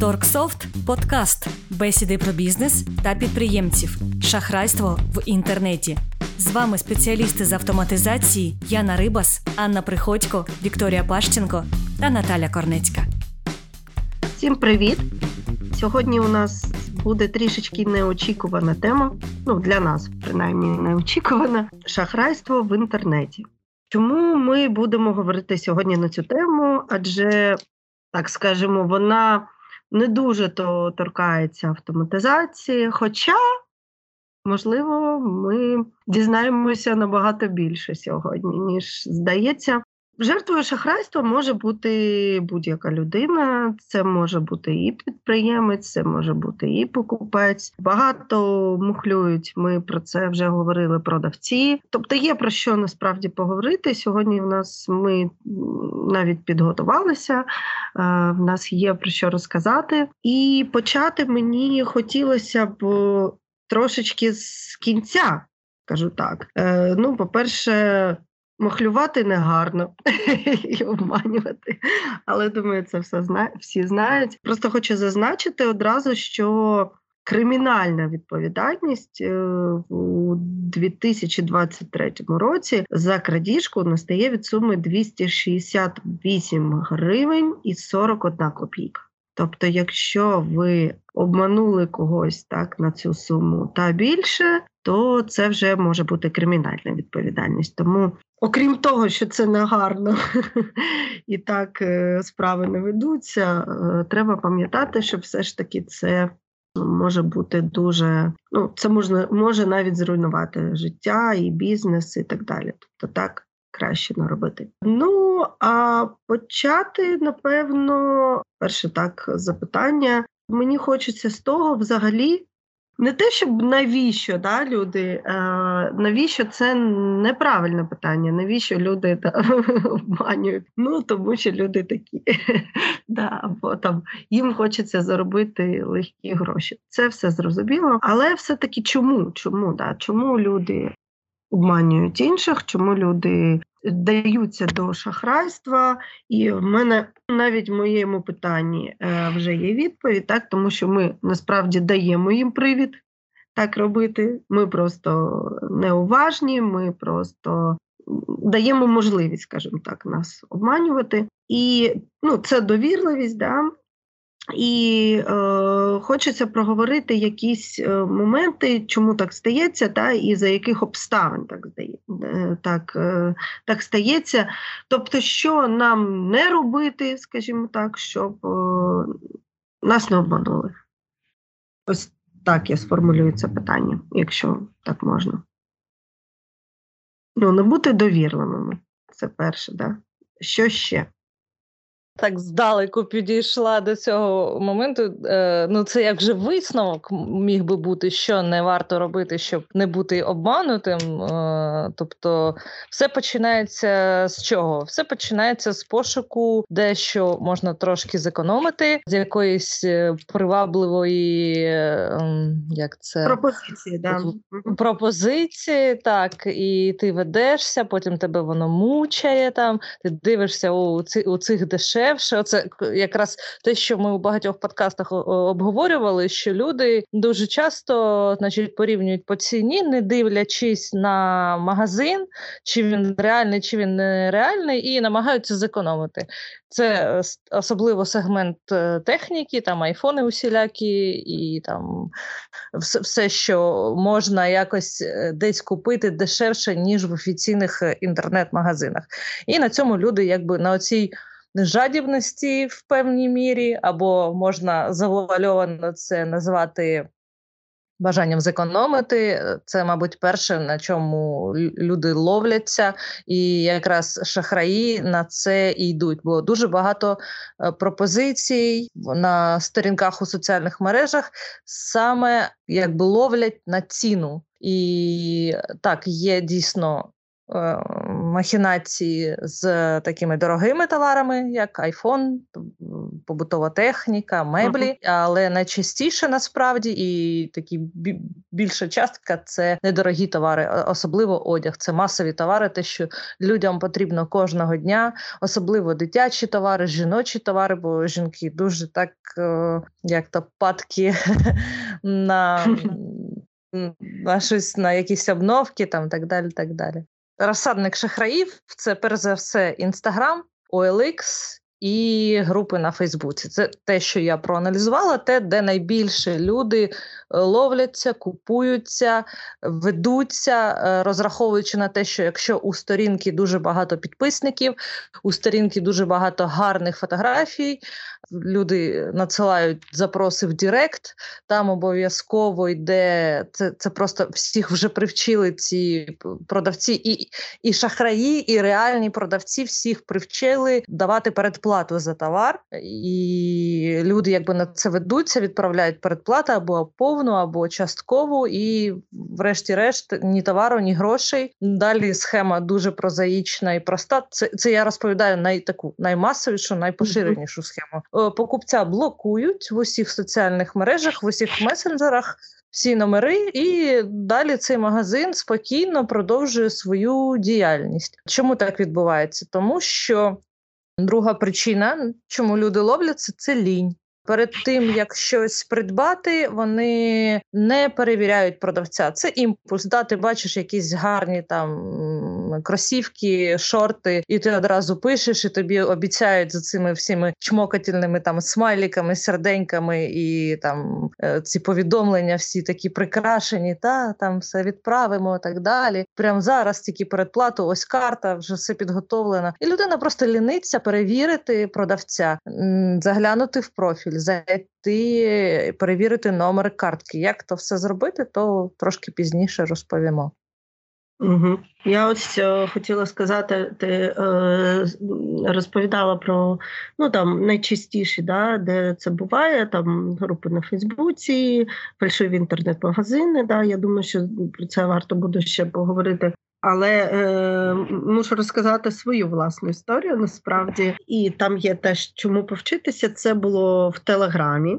Торксофт подкаст, бесіди про бізнес та підприємців, шахрайство в інтернеті. З вами спеціалісти з автоматизації Яна Рибас, Анна Приходько, Вікторія Пащенко та Наталя Корнецька. Всім привіт! Сьогодні у нас буде трішечки неочікувана тема. Ну для нас принаймні неочікувана шахрайство в інтернеті. Чому ми будемо говорити сьогодні на цю тему? Адже так скажемо, вона не дуже то торкається автоматизації, хоча, можливо, ми дізнаємося набагато більше сьогодні, ніж здається. Жертвою шахрайства може бути будь-яка людина, це може бути і підприємець, це може бути і покупець. Багато мухлюють. Ми про це вже говорили продавці. Тобто є про що насправді поговорити. Сьогодні в нас ми навіть підготувалися, е, в нас є про що розказати. І почати мені хотілося б трошечки з кінця, кажу так. Е, ну, по-перше, Махлювати негарно і обманювати. Але думаю, це все зна... всі знають. Просто хочу зазначити одразу, що кримінальна відповідальність е, у 2023 році за крадіжку настає від суми 268 гривень і 41 копійка. Тобто, якщо ви обманули когось так на цю суму та більше, то це вже може бути кримінальна відповідальність. Тому Окрім того, що це негарно і так е, справи не ведуться, е, треба пам'ятати, що все ж таки це може бути дуже, ну це можна може навіть зруйнувати життя і бізнес, і так далі. Тобто так краще не робити. Ну а почати, напевно, перше так запитання. Мені хочеться з того взагалі, не те, щоб навіщо да, люди, е, навіщо це неправильне питання, навіщо люди та, обманюють? Ну тому що люди такі, да, або там їм хочеться заробити легкі гроші. Це все зрозуміло, але все-таки чому? Чому да? Чому люди обманюють інших? Чому люди даються до шахрайства, і в мене навіть в моєму питанні е, вже є відповідь, так тому що ми насправді даємо їм привід так робити. Ми просто неуважні, ми просто даємо можливість, скажімо так, нас обманювати. І ну, це довірливість, да, і е, хочеться проговорити якісь е, моменти, чому так стається, та і за яких обставин так е, так, е, так стається. Тобто, що нам не робити, скажімо так, щоб нас не обманули. Ось так я сформулюю це питання, якщо так можна. Ну, не бути довірливими. Це перше, да? Що ще? Так здалеку підійшла до цього моменту. Е, ну це як же висновок міг би бути, що не варто робити, щоб не бути обманутим. Е, тобто, все починається з чого? Все починається з пошуку, дещо можна трошки зекономити, з якоїсь е, привабливої ем, як це пропозиції, да. пропозиції, так, і ти ведешся, потім тебе воно мучає там, ти дивишся у, ці, у цих дешев дешевше. Оце якраз те, що ми у багатьох подкастах обговорювали, що люди дуже часто значить, порівнюють по ціні, не дивлячись на магазин, чи він реальний, чи він не реальний, і намагаються зекономити. Це особливо сегмент е, техніки, там айфони усілякі, і там все, все, що можна якось е, десь купити дешевше, ніж в офіційних е, інтернет-магазинах. І на цьому люди якби на оцій жадібності в певній мірі, або можна завуальовано це назвати бажанням зекономити. Це, мабуть, перше, на чому люди ловляться, і якраз шахраї на це і йдуть. Бо дуже багато е, пропозицій на сторінках у соціальних мережах саме якби ловлять на ціну. І так, є дійсно махінації з такими дорогими товарами, як iPhone, побутова техніка, меблі, uh-huh. але найчастіше насправді і такі більша частка це недорогі товари, особливо одяг. Це масові товари, те, що людям потрібно кожного дня, особливо дитячі товари, жіночі товари, бо жінки дуже так е, як то падки на. На щось на якісь обновки, там так далі. так далі. Розсадник шахраїв це перш за все Інстаграм, OLX і групи на Фейсбуці. Це те, що я проаналізувала, те, де найбільше люди е, ловляться, купуються, ведуться, е, розраховуючи на те, що якщо у сторінки дуже багато підписників, у сторінки дуже багато гарних фотографій, люди надсилають запроси в Директ, там обов'язково йде це це просто всіх вже привчили ці продавці, і і шахраї, і реальні продавці всіх привчили давати передплату за товар, і люди якби на це ведуться, відправляють передплату або повну, або часткову, і, врешті-решт, ні товару, ні грошей. Далі схема дуже прозаїчна і проста. Це це я розповідаю най таку наймасовішу, найпоширенішу схему. Е, покупця блокують в усіх соціальних мережах, в усіх месенджерах всі номери, і далі цей магазин спокійно продовжує свою діяльність. Чому так відбувається? Тому що друга причина, чому люди ловляться, це лінь. Перед тим як щось придбати, вони не перевіряють продавця. Це імпульс. Да, ти бачиш якісь гарні там кросівки, шорти, і ти одразу пишеш, і тобі обіцяють за цими всіми чмокательними там смайліками, серденьками і там е, ці повідомлення всі такі прикрашені. Та там все відправимо так далі. Прямо зараз тільки передплату, ось карта, вже все підготовлено. І людина просто ліниться перевірити продавця, заглянути в профіль зайти, перевірити номер картки. Як то все зробити, то трошки пізніше розповімо. Угу. Я ось е, хотіла сказати, ти е, розповідала про ну там найчастіші, да, де це буває, там групи на Фейсбуці, фальшиві інтернет-магазини. Да, Я думаю, що про це варто буде ще поговорити але е, мушу розказати свою власну історію насправді, і там є теж чому повчитися. Це було в Телеграмі.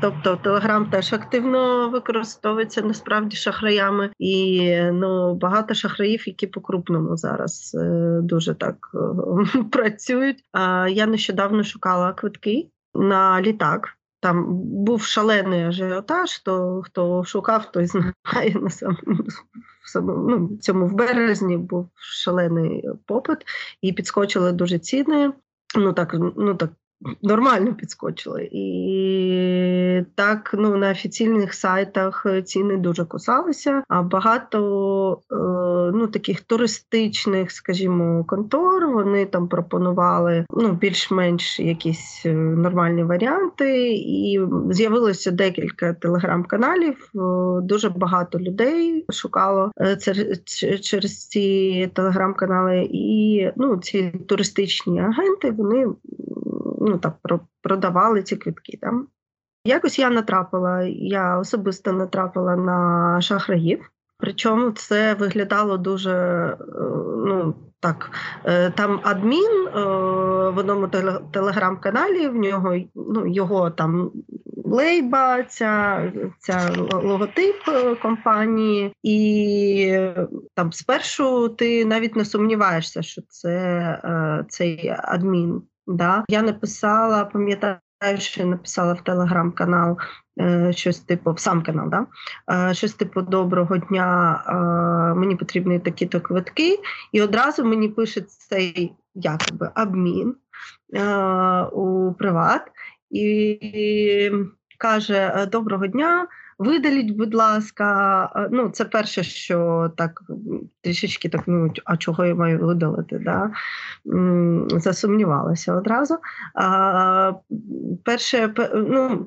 Тобто Телеграм теж активно використовується насправді шахраями, і ну багато шахраїв, які по крупному зараз е, дуже так е, працюють. Я нещодавно шукала квитки на літак. Там був шалений ажіотаж, то хто шукав, той знає на самому ну, цьому в березні був шалений попит, і підскочили дуже ціни. Ну так, ну так Нормально підскочили. І так ну, на офіційних сайтах ціни дуже кусалися, а багато е, ну, таких туристичних, скажімо, контор вони там пропонували ну, більш-менш якісь е, нормальні варіанти. І з'явилося декілька телеграм-каналів. Е, дуже багато людей шукало через ці телеграм-канали, і ну, ці туристичні агенти вони ну так продавали ці квитки. Там. Якось я натрапила, я особисто натрапила на шахраїв. Причому це виглядало дуже е, ну так. Е, там адмін е, в одному телеграм-каналі, в нього ну, його там лейба, ця, ця логотип компанії, і там спершу ти навіть не сумніваєшся, що це цей адмін. Да? Я написала, пам'ятаю, що написала в телеграм-канал е, щось типу, в сам канал, да? Е, щось типу доброго дня, е, мені потрібні такі-то квитки, і одразу мені пише цей якоби обмін у приват і каже: Доброго дня. Видаліть, будь ласка, ну це перше, що так трішечки так, ну а чого я маю видалити? Да? Засумнівалася одразу. А, Перше, ну,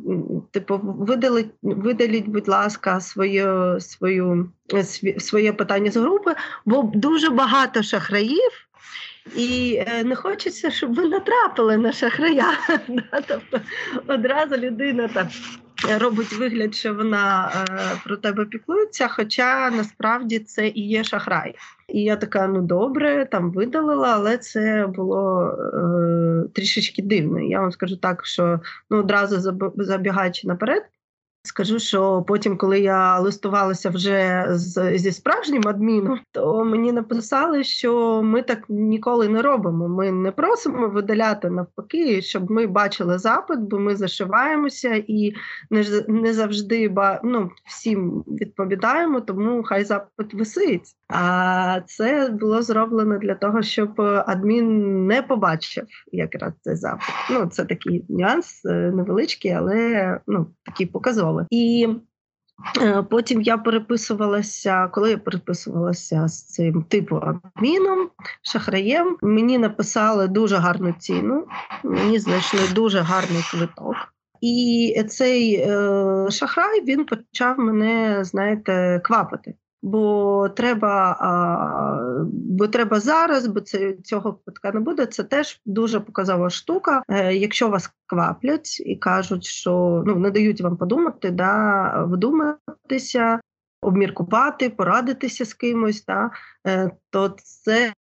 типу, видаліть, видаліть, будь ласка, свою, свою, своє питання з групи, бо дуже багато шахраїв. І е, не хочеться, щоб ви натрапили на шахрая. Тобто одразу людина так робить вигляд, що вона е, про тебе піклується, хоча насправді це і є шахрай. І я така: ну добре, там видалила, але це було е, трішечки дивно. Я вам скажу так, що ну одразу забігаючи наперед. Скажу, що потім, коли я листувалася вже з, зі справжнім адміном, то мені написали, що ми так ніколи не робимо. Ми не просимо видаляти навпаки, щоб ми бачили запит, бо ми зашиваємося і не не завжди ну, всім відповідаємо, тому хай запит висить. А це було зроблено для того, щоб адмін не побачив якраз цей запит. Ну, це такий нюанс е, невеличкий, але ну такий показовий. І е, Потім я переписувалася, коли я переписувалася з цим типу адміном, шахраєм, мені написали дуже гарну ціну, мені знайшли дуже гарний квиток. І цей е, шахрай він почав мене, знаєте, квапити бо треба бо треба зараз, бо це цього квитка не буде. Це теж дуже показова штука. Е, Якщо вас кваплять і кажуть, що ну не дають вам подумати, да вдуматися, обміркувати, порадитися з кимось, та, е, то це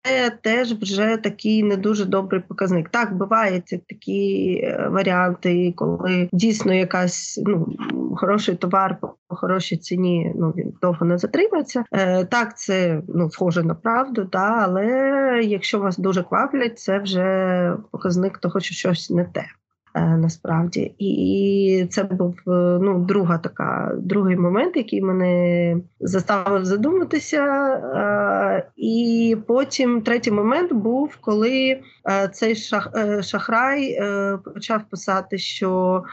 теж вже такий не дуже добрий показник. Так, бувають такі е, варіанти, коли дійсно якась ну, хороший товар по хорошій ціні ну, він довго не затримається. Е, так, це ну, схоже на правду, та, але якщо вас дуже кваплять, це вже показник того, що щось не те. Е, насправді, і це був е, ну друга така другий момент, який мене заставив задуматися. Е, і потім третій момент був, коли цей шах, шахрай почав писати, що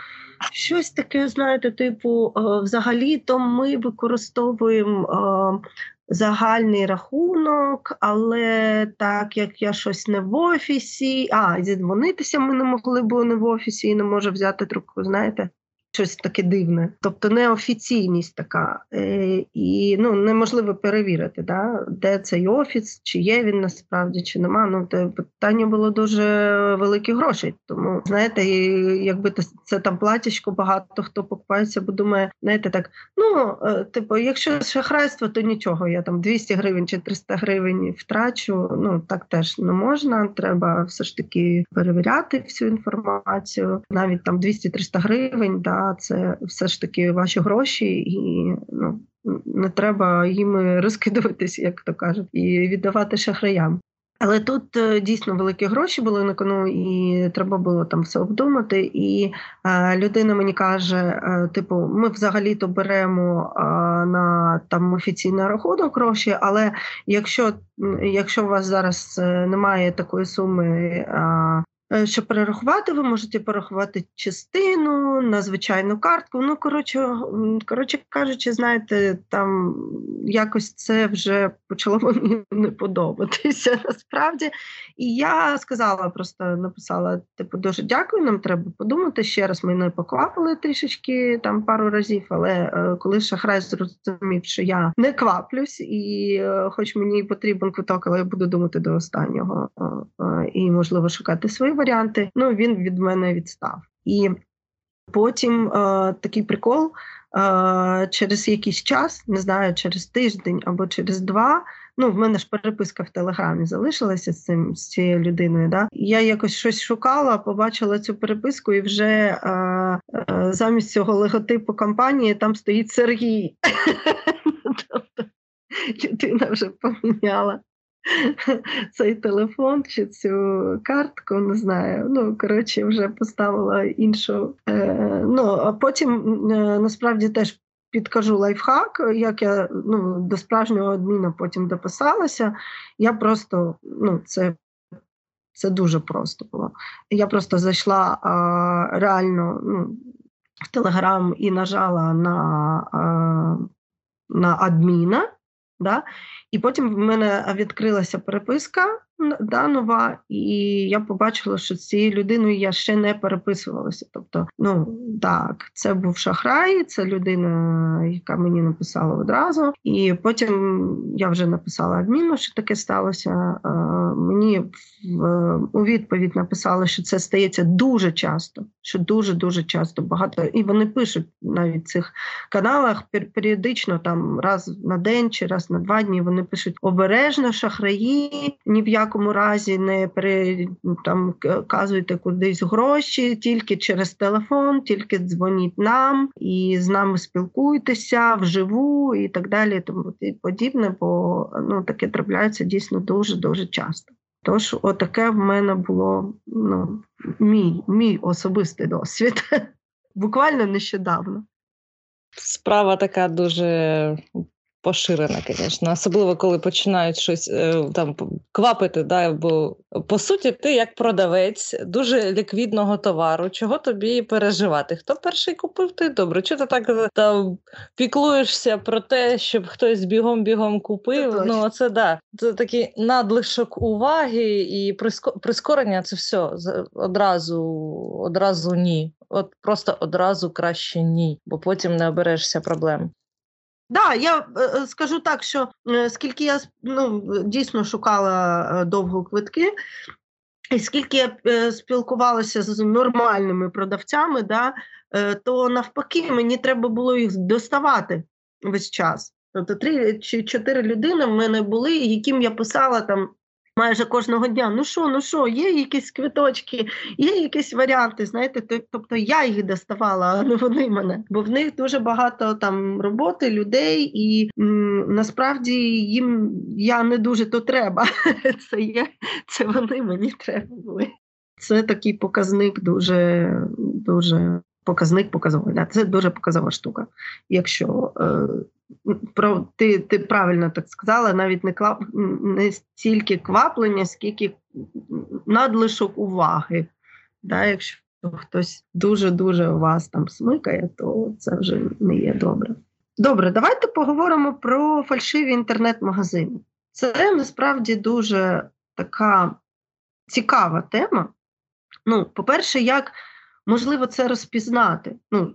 щось таке, знаєте, типу, взагалі, то ми використовуємо загальний рахунок, але так як я щось не в офісі, а зідзвонитися ми не могли, бо не в офісі і не може взяти трубку, знаєте щось таке дивне, тобто неофіційність така, е, і ну неможливо перевірити, да, де цей офіс, чи є він насправді, чи нема. Ну те питання було дуже великих грошей. Тому знаєте, якби це там платічко, багато хто покупається, бо думає, знаєте, так ну е, типу, якщо шахрайство, то нічого. Я там 200 гривень чи 300 гривень втрачу. Ну так теж не можна. Треба все ж таки перевіряти всю інформацію, навіть там 200-300 гривень. да, це все ж таки ваші гроші, і ну не треба їм розкидуватись, як то кажуть, і віддавати шахраям. Але тут е, дійсно великі гроші були на кону, і треба було там все обдумати. І е, людина мені каже: е, типу, ми взагалі-то беремо е, на там офіційний рахунок гроші, але якщо якщо у вас зараз е, немає такої суми е, щоб перерахувати, ви можете порахувати частину на звичайну картку. Ну, коротше, коротше кажучи, знаєте, там якось це вже почало мені не подобатися насправді. І я сказала, просто написала: типу, дуже дякую, нам треба подумати. Ще раз ми не поквапили трішечки там пару разів, але е, коли шахрай зрозумів, що я не кваплюсь, і е, хоч мені потрібен квиток, але я буду думати до останнього і можливо шукати свої варіанти. Ну він від мене відстав. І потім е, такий прикол. Е, через якийсь час, не знаю, через тиждень або через два. Ну, в мене ж переписка в Телеграмі залишилася з цим з цією людиною. Да? Я якось щось шукала, побачила цю переписку, і вже е, е, замість цього логотипу компанії там стоїть Сергій. Тобто людина вже поміняла цей телефон чи цю картку, не знаю. Ну, коротше, вже поставила іншу. Е, Ну, а потім е, насправді теж. Підкажу лайфхак, як я ну, до справжнього адміна потім дописалася. Я просто, ну, це це дуже просто було. Я просто зайшла а, реально ну, в Телеграм і нажала на а, на адміна, Да? І потім в мене відкрилася переписка да, нова, і я побачила, що з цією людиною я ще не переписувалася. Тобто, ну так, це був шахрай, це людина, яка мені написала одразу. І потім я вже написала адміну, що таке сталося. Мені у відповідь написали, що це стається дуже часто, що дуже дуже часто багато. І вони пишуть навіть в цих каналах періодично, там раз на день чи раз на два дні. Вони пишуть обережно шахраї, ні в якому разі не пере, там казуйте кудись гроші, тільки через телефон, тільки дзвоніть нам і з нами спілкуйтеся вживу і так далі. Тому і подібне, бо ну таке трапляється дійсно дуже дуже часто. Тож, отаке в мене було ну, мій, мій особистий досвід. Буквально нещодавно. Справа така дуже поширена, звісно, особливо коли починають щось е, там квапити. Да, Бо по суті, ти як продавець дуже ліквідного товару, чого тобі переживати? Хто перший купив, ти добре. Чого ти так е, там піклуєшся про те, щоб хтось бігом-бігом купив? Це ну це да, це такий надлишок уваги і прискорення. Це все одразу, одразу ні. От просто одразу краще ні, бо потім не оберешся проблем. Да, я е, е, скажу так, що е, скільки я ну, дійсно шукала довго квитки, і скільки я спілкувалася з нормальними продавцями, да, то навпаки, мені треба було їх доставати весь час. Тобто три чи чотири людини в мене були, яким я писала там майже кожного дня. Ну що, ну що, є якісь квиточки, є якісь варіанти. Знаєте, тобто я їх доставала, а не вони мене. Бо в них дуже багато там роботи, людей, і м, насправді їм я не дуже то треба. Це є, це вони мені треба були. Це такий показник дуже дуже показник показовий. Це дуже показова штука. Якщо е, про ти ти правильно так сказала, навіть не квап, не стільки кваплення, скільки надлишок уваги. Да? Якщо хтось дуже-дуже вас там смикає, то це вже не є добре. Добре, давайте поговоримо про фальшиві інтернет-магазини. Це насправді дуже така цікава тема. Ну, По-перше, як можливо це розпізнати? Ну,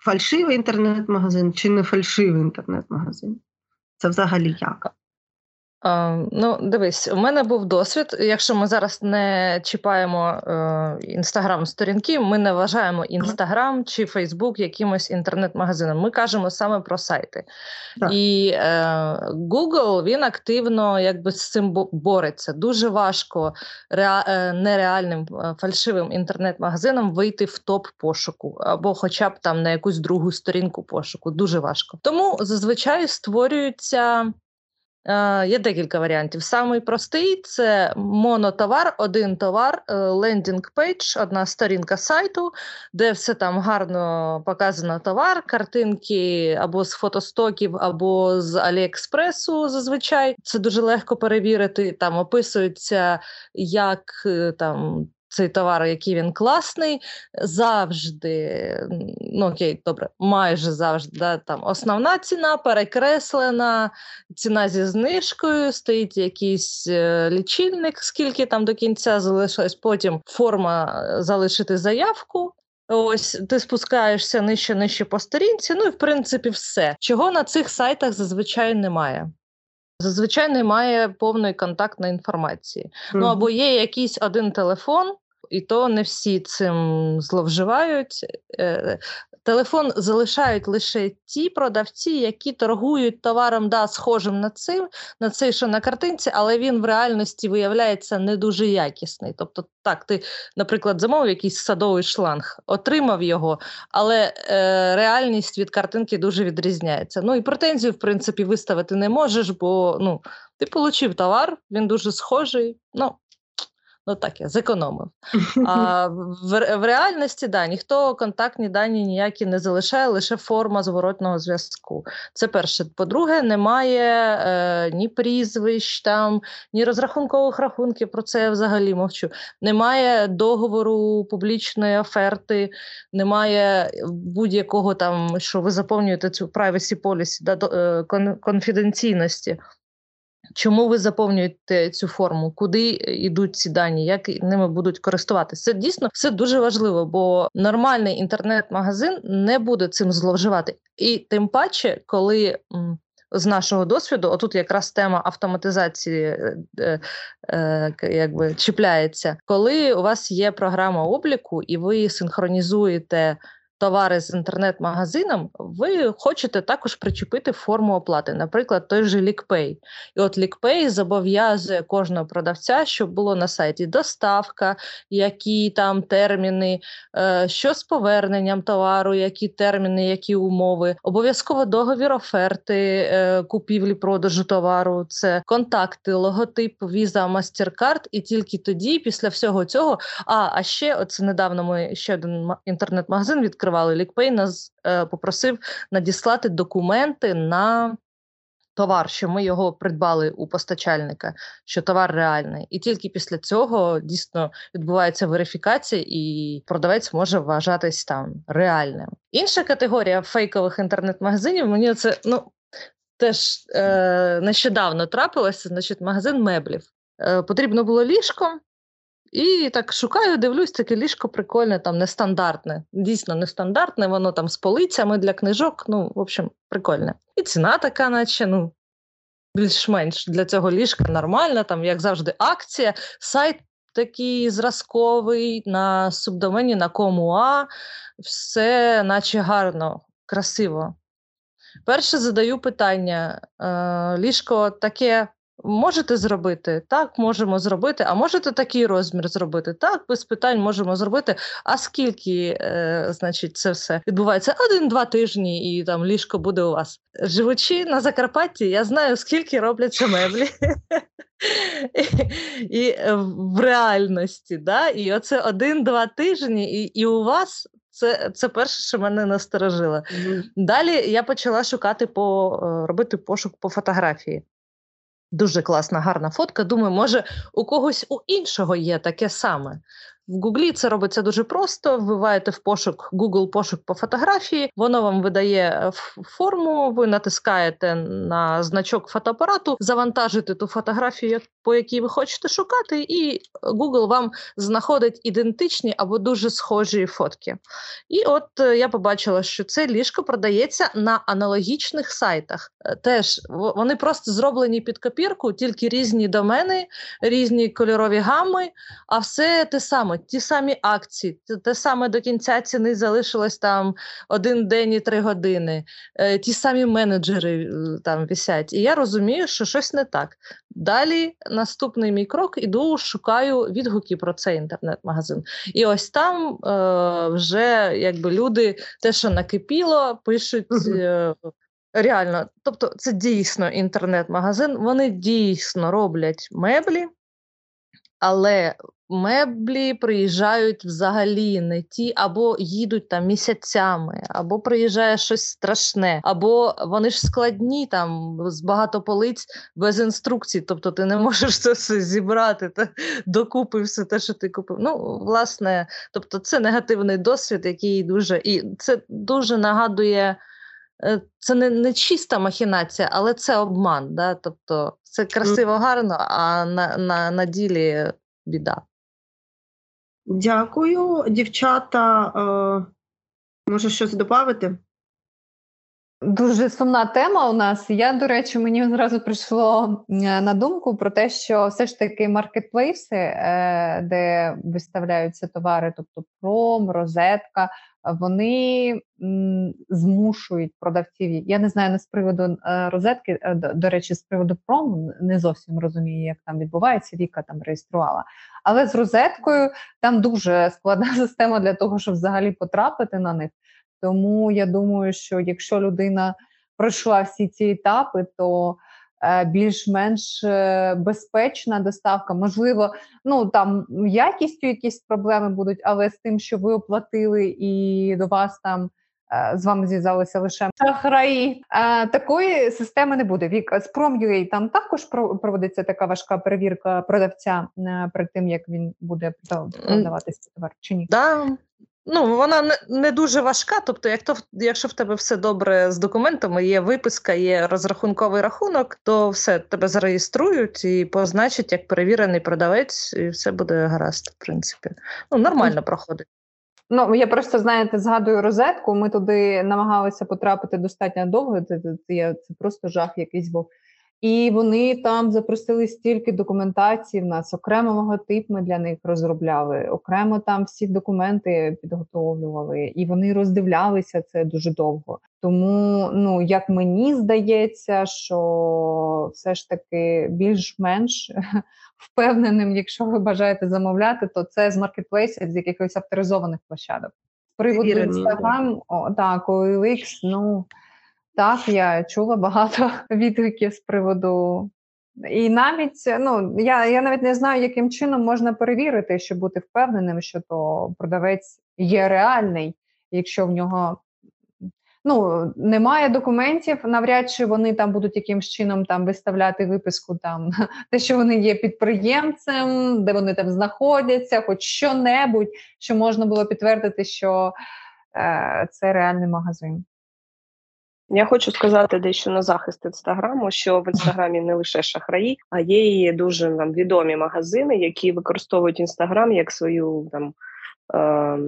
фальшивий інтернет-магазин чи не фальшивий інтернет-магазин? Це взагалі як? Uh, ну, дивись, у мене був досвід. Якщо ми зараз не чіпаємо інстаграм-сторінки, ми не вважаємо інстаграм чи Фейсбук якимось інтернет-магазином. Ми кажемо саме про сайти. Так. І uh, Google він активно якби з цим бореться. Дуже важко ре, е, нереальним е, фальшивим інтернет-магазином вийти в топ пошуку або, хоча б там на якусь другу сторінку пошуку. Дуже важко. Тому зазвичай створюються. Є декілька варіантів. Самий простий це монотовар, один товар, е, landing page, одна сторінка сайту, де все там гарно показано товар, картинки або з фотостоків, або з Аліекспресу. Зазвичай це дуже легко перевірити. Там описується, як е, там цей товар, який він класний, завжди, ну окей, добре, майже завжди да, там основна ціна перекреслена, ціна зі знижкою, стоїть якийсь е, лічильник, скільки там до кінця залишилось, потім форма е, залишити заявку. Ось ти спускаєшся нижче нижче по сторінці, ну і в принципі все. Чого на цих сайтах зазвичай немає. Зазвичай немає повної контактної інформації. Mm-hmm. Ну або є якийсь один телефон, і то не всі цим зловживають. Е, телефон залишають лише ті продавці, які торгують товаром, да, схожим на цим, на цей, що на картинці, але він в реальності виявляється не дуже якісний. Тобто, так, ти, наприклад, замовив якийсь садовий шланг, отримав його, але е, реальність від картинки дуже відрізняється. Ну і претензію, в принципі, виставити не можеш, бо ну, ти отримав товар, він дуже схожий. ну, Ну так я зекономив. А в, в реальності да, ніхто контактні дані ніякі не залишає, лише форма зворотного зв'язку. Це перше. По-друге, немає е, ні прізвищ, там, ні розрахункових рахунків. Про це я взагалі мовчу. Немає договору публічної оферти, немає будь-якого там, що ви заповнюєте цю privacy policy, да, до, е, конфіденційності. Чому ви заповнюєте цю форму? Куди йдуть ці дані? Як ними будуть користуватися? Це дійсно все дуже важливо, бо нормальний інтернет-магазин не буде цим зловживати. І тим паче, коли з нашого досвіду, отут якраз тема автоматизації е, е, е, якби чіпляється, коли у вас є програма обліку, і ви синхронізуєте товари з інтернет-магазином, ви хочете також причепити форму оплати, наприклад, той же LickPay. І от LickPay зобов'язує кожного продавця, щоб було на сайті доставка, які там терміни, е, що з поверненням товару, які терміни, які умови, обов'язково договір оферти е, купівлі продажу товару, це контакти, логотип, віза, MasterCard, і тільки тоді, після всього цього, а а ще оце недавно ми ще один інтернет-магазин відкрили відкривали лікпей, нас е, попросив надіслати документи на товар, що ми його придбали у постачальника, що товар реальний. І тільки після цього дійсно відбувається верифікація, і продавець може вважатись там реальним. Інша категорія фейкових інтернет-магазинів мені це ну. Теж е, нещодавно трапилося, значить, магазин меблів. Е, Потрібно було ліжко, і так шукаю, дивлюсь, таке ліжко прикольне, там нестандартне. Дійсно, нестандартне, воно там з полицями для книжок. Ну, в общем, прикольне. І ціна така, наче, ну, більш-менш для цього ліжка нормальна, там, як завжди, акція. Сайт такий зразковий на субдомені, на комуа, все наче гарно, красиво. Перше задаю питання: е, ліжко таке Можете зробити? Так, можемо зробити. А можете такий розмір зробити? Так, без питань можемо зробити. А скільки, е, значить, це все відбувається? Один-два тижні, і там ліжко буде у вас. Живучи на Закарпатті, я знаю, скільки робляться меблі. І в реальності, да? і оце один-два тижні, і і у вас це це перше, що мене насторожило. Mm-hmm. Далі я почала шукати по е, робити пошук по фотографії. Дуже класна, гарна фотка. Думаю, може, у когось у іншого є таке саме. В Гуглі це робиться дуже просто. Вбиваєте в пошук Google пошук по фотографії, воно вам видає е, форму, ви натискаєте на значок фотоапарату, завантажите ту фотографію, по якій ви хочете шукати, і Google вам знаходить ідентичні або дуже схожі фотки. І от е, я побачила, що це ліжко продається на аналогічних сайтах. Е, теж вони просто зроблені під копірку, тільки різні домени, різні кольорові гами, а все те саме ті самі акції, те саме до кінця ціни залишилось там один день і три години, е, ті самі менеджери е, там висять. І я розумію, що щось не так. Далі наступний мій крок іду, шукаю відгуки про цей інтернет-магазин. І ось там е, вже якби люди те, що накипіло, пишуть. Е, Реально, тобто це дійсно інтернет-магазин. Вони дійсно роблять меблі, але меблі приїжджають взагалі не ті, або їдуть там місяцями, або приїжджає щось страшне, або вони ж складні там з багато полиць без інструкцій. Тобто ти не можеш це все зібрати та докупи все те, що ти купив. Ну, власне, тобто, це негативний досвід, який дуже і це дуже нагадує. Е, це не не чиста махінація, але це обман. Да? Тобто це красиво гарно, а на на, на ділі біда. Дякую, дівчата. Е, може щось додати? Дуже сумна тема у нас. Я, до речі, мені одразу прийшло е, на думку про те, що все ж таки маркетплейси, е, де виставляються товари, тобто пром, розетка, вони змушують продавців. Я не знаю не з приводу е, розетки, е, до, речі, з приводу прому не зовсім розумію, як там відбувається. Віка там реєструвала. Але з розеткою там дуже складна система для того, щоб взагалі потрапити на них. Тому я думаю, що якщо людина пройшла всі ці етапи, то більш-менш е, безпечна доставка. Можливо, ну там якістю якісь проблеми будуть, але з тим, що ви оплатили, і до вас там. Е, з вами зв'язалися лише шахраї. Такої системи не буде. Вік з Prom.ua там також проводиться така важка перевірка продавця перед тим, як він буде продавати свій товар. Чи ні? Да, Ну, вона не, дуже важка. Тобто, як то, якщо в тебе все добре з документами, є виписка, є розрахунковий рахунок, то все тебе зареєструють і позначать як перевірений продавець, і все буде гаразд, в принципі. Ну, нормально проходить. Ну, я просто знаєте, згадую розетку. Ми туди намагалися потрапити достатньо довго. Це, це, це просто жах якийсь був. І вони там запросили стільки документації в нас, окремо логотип ми для них розробляли, окремо там всі документи підготовлювали, і вони роздивлялися це дуже довго. Тому, ну як мені здається, що все ж таки більш-менш впевненим, якщо ви бажаєте замовляти, то це з маркетплейсів, з якихось авторизованих площадок. З приводу інстаграм, так, OLX, ну. Так, я чула багато відгуків з приводу. І навіть ну я я навіть не знаю, яким чином можна перевірити, щоб бути впевненим, що то продавець є реальний, якщо в нього ну немає документів, навряд чи вони там будуть якимсь чином там виставляти виписку, там те, що вони є підприємцем, де вони там знаходяться, хоч що-небудь, що можна було підтвердити, що е, це реальний магазин. Я хочу сказати дещо на захист інстаграму, що в інстаграмі не лише шахраї, а є і дуже там відомі магазини, які використовують інстаграм як свою там. Е,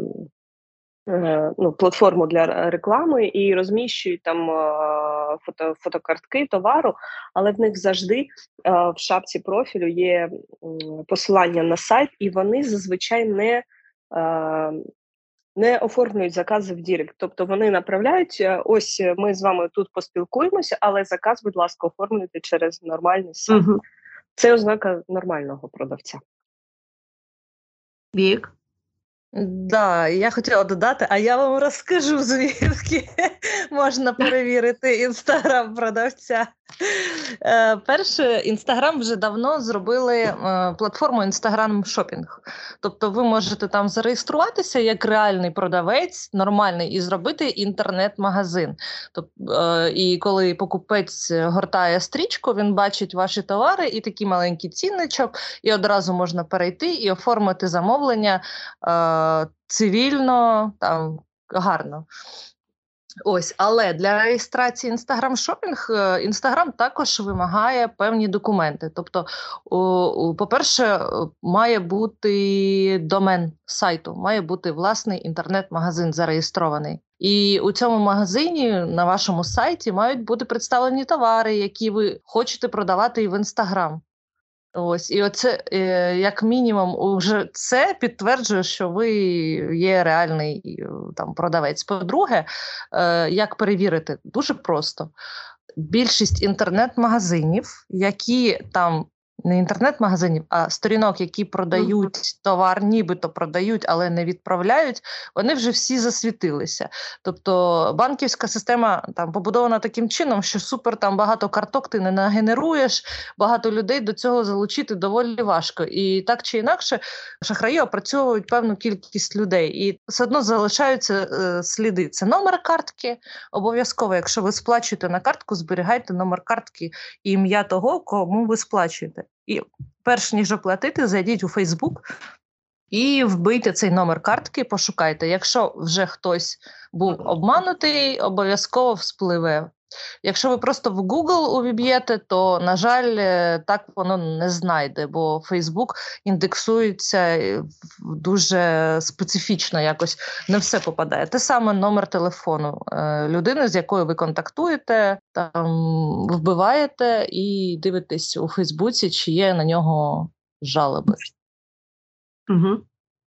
е, ну, Платформу для реклами і розміщують там е, фото, фотокартки товару, але в них завжди е, в шапці профілю є посилання на сайт, і вони зазвичай не е, не оформлюють закази в Direct. Тобто вони направляють: е, ось е, ми з вами тут поспілкуємося, але заказ, будь ласка, оформлюйте через нормальний сайт. Угу. Це ознака нормального продавця. Вік. Да, я хотіла додати, а я вам розкажу, звідки можна перевірити інстаграм продавця. Е, перше, інстаграм вже давно зробили е, платформу Інстаграм Шопінг. Тобто ви можете там зареєструватися як реальний продавець, нормальний, і зробити інтернет-магазин. Тобто, І коли покупець гортає стрічку, він бачить ваші товари і такий маленький цінничок, і одразу можна перейти і оформити замовлення цивільно, там гарно. Ось, але для реєстрації Instagram шопінг Instagram також вимагає певні документи. Тобто, по-перше, має бути домен сайту, має бути власний інтернет-магазин зареєстрований. І у цьому магазині на вашому сайті мають бути представлені товари, які ви хочете продавати і в Instagram. Ось, і оце е, як мінімум, уже це підтверджує, що ви є реальний е, там продавець. По-друге, е, як перевірити, дуже просто. Більшість інтернет-магазинів, які там не інтернет-магазинів, а сторінок, які продають товар, нібито продають, але не відправляють, вони вже всі засвітилися. Тобто банківська система там побудована таким чином, що супер там багато карток ти не нагенеруєш, багато людей до цього залучити доволі важко. І так чи інакше, шахраї опрацьовують певну кількість людей, і все одно залишаються е, сліди. Це номер картки. Обов'язково, якщо ви сплачуєте на картку, зберігайте номер картки і ім'я того, кому ви сплачуєте. І перш ніж оплатити, зайдіть у Фейсбук і вбийте цей номер картки, пошукайте. Якщо вже хтось був обманутий, обов'язково вспливе. Якщо ви просто в Google увіб'єте, то, на жаль, е, так воно не знайде, бо Facebook індексується е, дуже специфічно, якось не все попадає. Те саме номер телефону е, людини, з якою ви контактуєте, там вбиваєте і дивитесь у Фейсбуці, чи є на нього жалоби. Угу.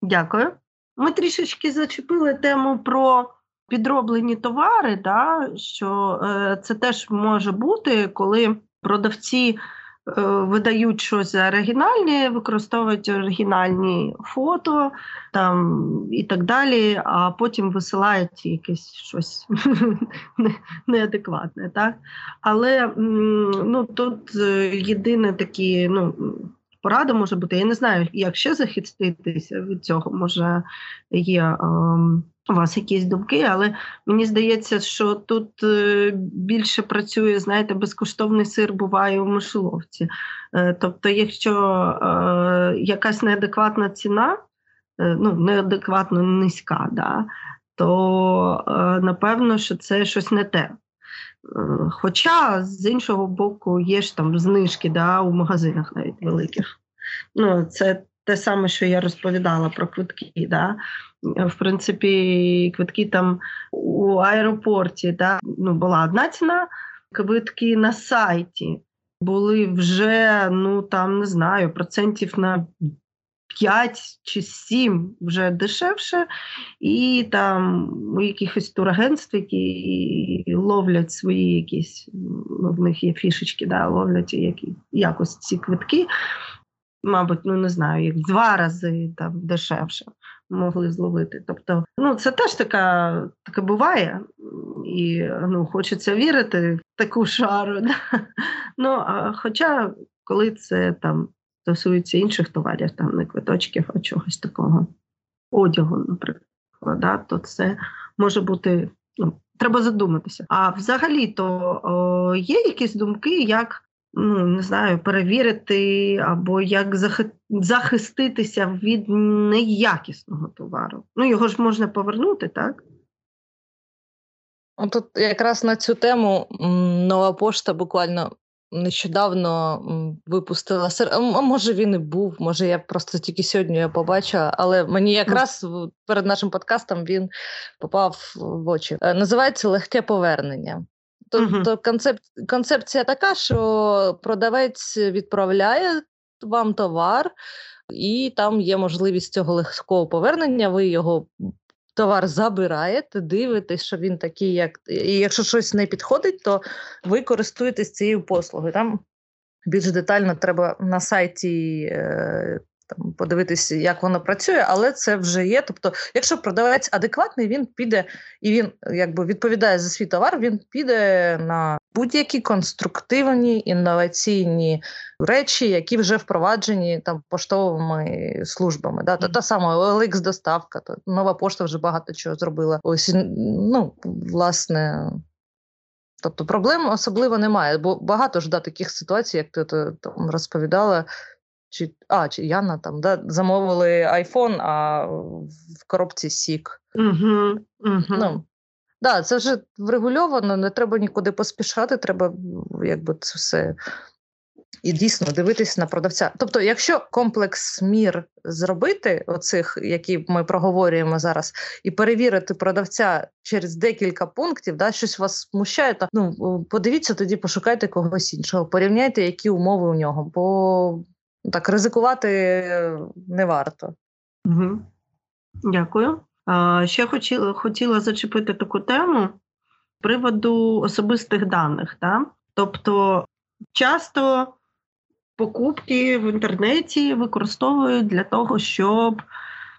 Дякую. Ми трішечки зачепили тему про підроблені товари, да, що е, це теж може бути, коли продавці е, видають щось оригінальне, використовують оригінальні фото там, і так далі, а потім висилають якесь щось неадекватне. Але ну, тут е, єдине такі. ну, Порада може бути, я не знаю, як ще захиститися від цього. Може є ем, у вас якісь думки, але мені здається, що тут е, більше працює, знаєте, безкоштовний сир буває у мишоловці. Е, тобто, якщо е, якась неадекватна ціна, ну, неадекватно низька, да, то напевно, що це щось не те. Хоча з іншого боку є ж там знижки да, у магазинах навіть великих. Ну, Це те саме, що я розповідала про квитки. Да? В принципі, квитки там у аеропорті да? ну, була одна ціна, квитки на сайті були вже, ну там не знаю, процентів на 5 чи 7 вже дешевше, і там у якихось турагентств, які ловлять свої якісь, ну, в них є фішечки, да, ловлять які, якось ці квитки. Мабуть, ну не знаю, як два рази там дешевше могли зловити. Тобто, ну це теж така таке буває, і ну, хочеться вірити в таку шару. Да? Ну, а Хоча, коли це там стосується інших товарів, там не квиточків, а чогось такого одягу, наприклад, да, то це може бути. ну, Треба задуматися. А взагалі-то є якісь думки, як ну не знаю, перевірити або як захиститися від неякісного товару. Ну його ж можна повернути, так? Тут якраз на цю тему нова пошта буквально нещодавно випустила сер. А може він і був, може я просто тільки сьогодні його побачила, але мені якраз перед нашим подкастом він попав в очі. Е, називається легке повернення. Тобто концеп... концепція така, що продавець відправляє вам товар, і там є можливість цього легкого повернення. Ви його товар забираєте, дивитесь, що він такий, як і якщо щось не підходить, то ви користуєтесь цією послугою. Там більш детально треба на сайті. Там подивитися, як воно працює, але це вже є. Тобто, якщо продавець адекватний, він піде і він якби відповідає за свій товар, він піде на будь-які конструктивні інноваційні речі, які вже впроваджені там поштовими службами. Да? Mm-hmm. Та сама OLX доставка, то нова пошта вже багато чого зробила. Ось ну власне. Тобто проблем особливо немає, бо багато ж да, таких ситуацій, як ти там розповідала, чи а, чи Яна там да, замовили iPhone, а в коробці Сік. Угу, угу. Ну, да, Це вже врегульовано, не треба нікуди поспішати, треба якби це все. І дійсно дивитися на продавця. Тобто, якщо комплекс мір зробити, оцих, які ми проговорюємо зараз, і перевірити продавця через декілька пунктів, да, щось вас смущає, то ну подивіться тоді, пошукайте когось іншого, порівняйте, які умови у нього. Бо так ризикувати не варто. Угу. Дякую. А, Ще хотіла хотіла зачепити таку тему приводу особистих даних. Да? Тобто часто покупки в інтернеті використовують для того, щоб